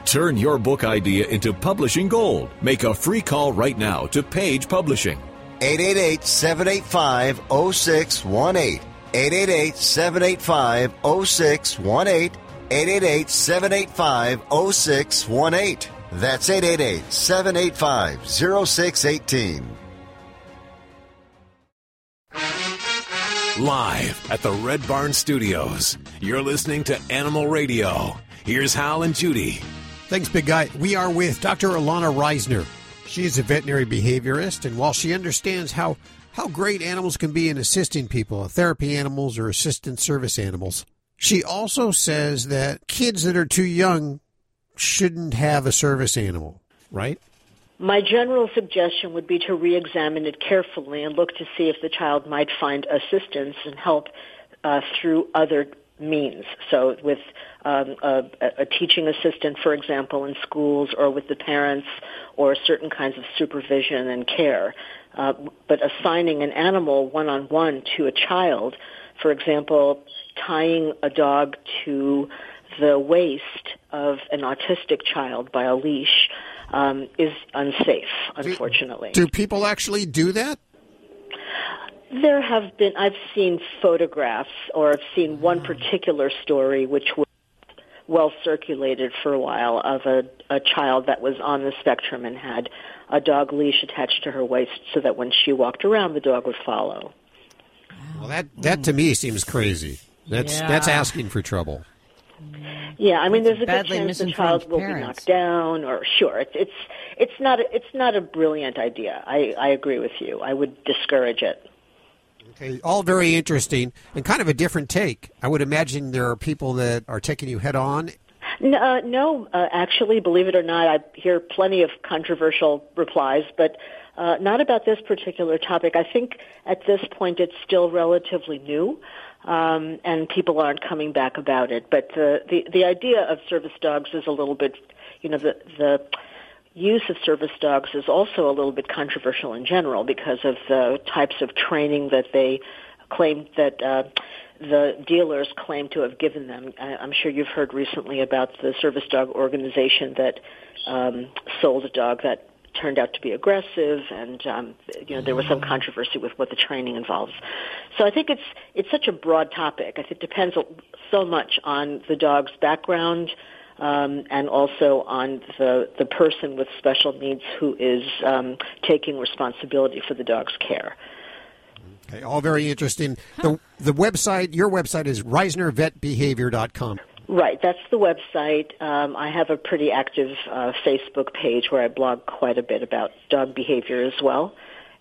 Turn your book idea into publishing gold. Make a free call right now to Page Publishing. 888 785 0618. 888 785 0618. 888 785 0618. That's 888 785 0618. Live at the Red Barn Studios, you're listening to Animal Radio. Here's Hal and Judy. Thanks, big guy. We are with Dr. Ilana Reisner. She's a veterinary behaviorist, and while she understands how, how great animals can be in assisting people, therapy animals or assistant service animals, she also says that kids that are too young shouldn't have a service animal, right? My general suggestion would be to re-examine it carefully and look to see if the child might find assistance and help uh, through other means. So with um, a, a teaching assistant, for example, in schools or with the parents or certain kinds of supervision and care. Uh, but assigning an animal one-on-one to a child, for example, tying a dog to the waist of an autistic child by a leash um, is unsafe, unfortunately. Do people actually do that? There have been, I've seen photographs or I've seen one particular story which was well circulated for a while of a, a child that was on the spectrum and had a dog leash attached to her waist so that when she walked around the dog would follow. Well, that, that to me seems crazy. That's, Yeah. that's asking for trouble. Yeah, I mean, there's a good badly chance the child will be knocked down, or sure, it's it's it's not a, it's not a brilliant idea. I I agree with you. I would discourage it. Okay, all very interesting and kind of a different take. I would imagine there are people that are taking you head on. No, uh, no uh, actually, believe it or not, I hear plenty of controversial replies, but uh, not about this particular topic. I think at this point it's still relatively new, um, and people aren't coming back about it. But the, the the idea of service dogs is a little bit, you know, the the use of service dogs is also a little bit controversial in general because of the types of training that they claim that uh, the dealers claim to have given them. I, I'm sure you've heard recently about the service dog organization that um, sold a dog that turned out to be aggressive, and um, you know there was some controversy with what the training involves. So I think it's it's such a broad topic. I think it depends so much on the dog's background um, and also on the the person with special needs who is um, taking responsibility for the dog's care. Okay, all very interesting. The the website, your website is reisnervetbehavior.com. Right, that's the website. Um, I have a pretty active uh, Facebook page where I blog quite a bit about dog behavior as well,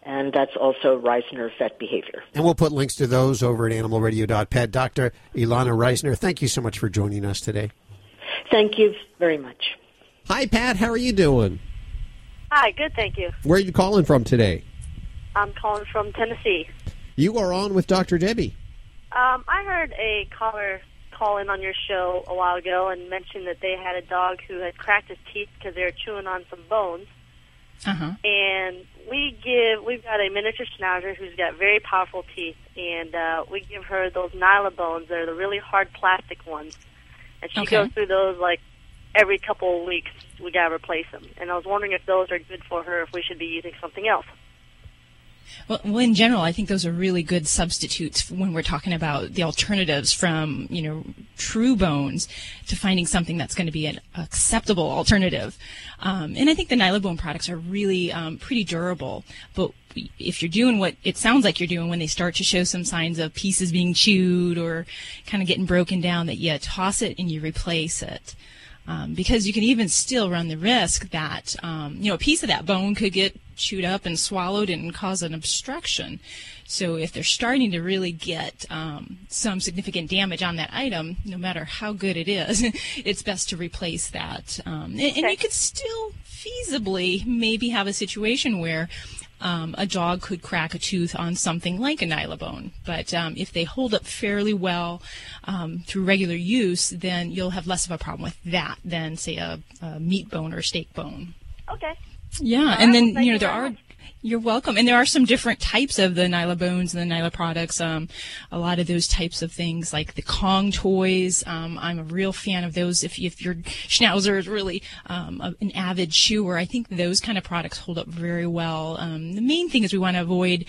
and that's also Reisner Vet Behavior. And we'll put links to those over at animalradio.pet. Dr. Ilana Reisner, thank you so much for joining us today. Thank you very much. Hi, Pat. How are you doing? Hi, good, thank you. Where are you calling from today? I'm calling from Tennessee. You are on with Dr. Debbie. Um, I heard a caller call in on your show a while ago and mentioned that they had a dog who had cracked his teeth because they were chewing on some bones. Uh-huh. And we give, we've got a miniature schnauzer who's got very powerful teeth, and uh, we give her those Nylabones. They're the really hard plastic ones. And she Okay. goes through those like every couple of weeks. We gotta replace them. And I was wondering if those are good for her, if we should be using something else. Well, well, in general, I think those are really good substitutes when we're talking about the alternatives from, you know, true bones to finding something that's going to be an acceptable alternative. Um, and I think the Nylabone products are really um, pretty durable. But if you're doing what it sounds like you're doing when they start to show some signs of pieces being chewed or kind of getting broken down, that you toss it and you replace it. Um, because you can even still run the risk that um, you know a piece of that bone could get chewed up and swallowed and cause an obstruction. So if they're starting to really get um, some significant damage on that item, no matter how good it is, it's best to replace that. Um, and, and you could still feasibly maybe have a situation where um, a dog could crack a tooth on something like a nylabone. But um, if they hold up fairly well um, through regular use, then you'll have less of a problem with that than, say, a, a meat bone or steak bone. Okay. Yeah, All and right, then you know there are. much. You're welcome, and there are some different types of the Nylabones and the Nyla products. Um, a lot of those types of things, like the Kong toys. Um, I'm a real fan of those. If if your Schnauzer is really um, a, an avid chewer, I think those kind of products hold up very well. Um, the main thing is we want to avoid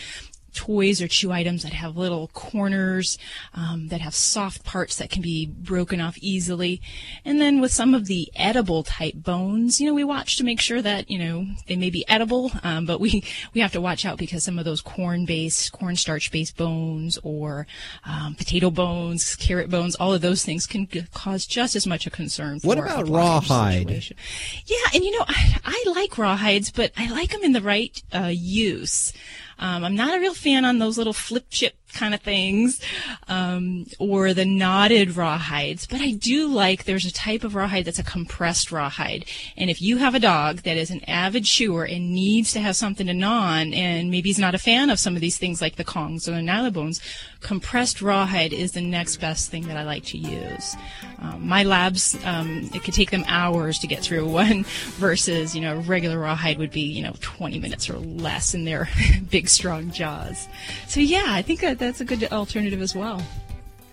toys or chew items that have little corners, um, that have soft parts that can be broken off easily. And then with some of the edible type bones, you know, we watch to make sure that, you know, they may be edible, um, but we, we have to watch out because some of those corn based, cornstarch based bones or um, potato bones, carrot bones, all of those things can g- cause just as much a concern. What about rawhide? situation. Yeah, and you know, I, I like rawhides, but I like them in the right uh, use. Um, I'm not a real fan on those little flip chip kind of things, um, or the knotted rawhides. But I do like there's a type of rawhide that's a compressed rawhide. And if you have a dog that is an avid chewer and needs to have something to gnaw on, and maybe he's not a fan of some of these things like the kongs or the nylabones, compressed rawhide is the next best thing that I like to use. Um, my labs, um, it could take them hours to get through one versus, you know, regular rawhide would be, you know, 20 minutes or less in their big, strong jaws. So, yeah, I think that that's a good alternative as well.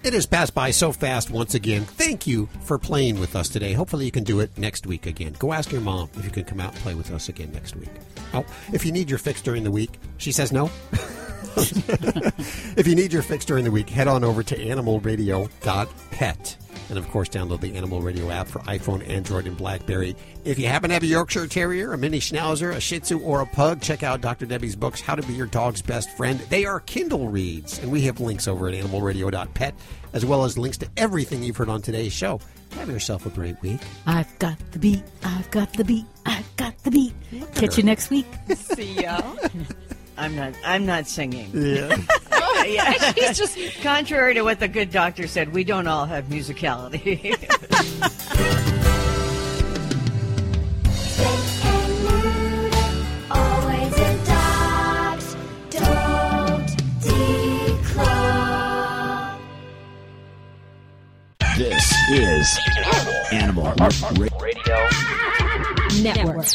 It has passed by so fast once again. Thank you for playing with us today. Hopefully, you can do it next week again. Go ask your mom if you can come out and play with us again next week. Oh, if you need your fix during the week, she says no. if you need your fix during the week, head on over to animalradio.pet. And of course, download the Animal Radio app for iPhone, Android, and Blackberry. If you happen to have a Yorkshire Terrier, a Mini Schnauzer, a Shih Tzu, or a Pug, check out Dr. Debbie's books, How to Be Your Dog's Best Friend. They are Kindle reads, and we have links over at animalradio.pet, as well as links to everything you've heard on today's show. Have yourself a great week. I've got the beat. I've got the beat. I've got the beat. Catch you next week. See ya. I'm not. I'm not singing. Yeah. yeah. She's just contrary to what the good doctor said. We don't all have musicality. Always in dogs, don't declaw. This is Animal Radio Network.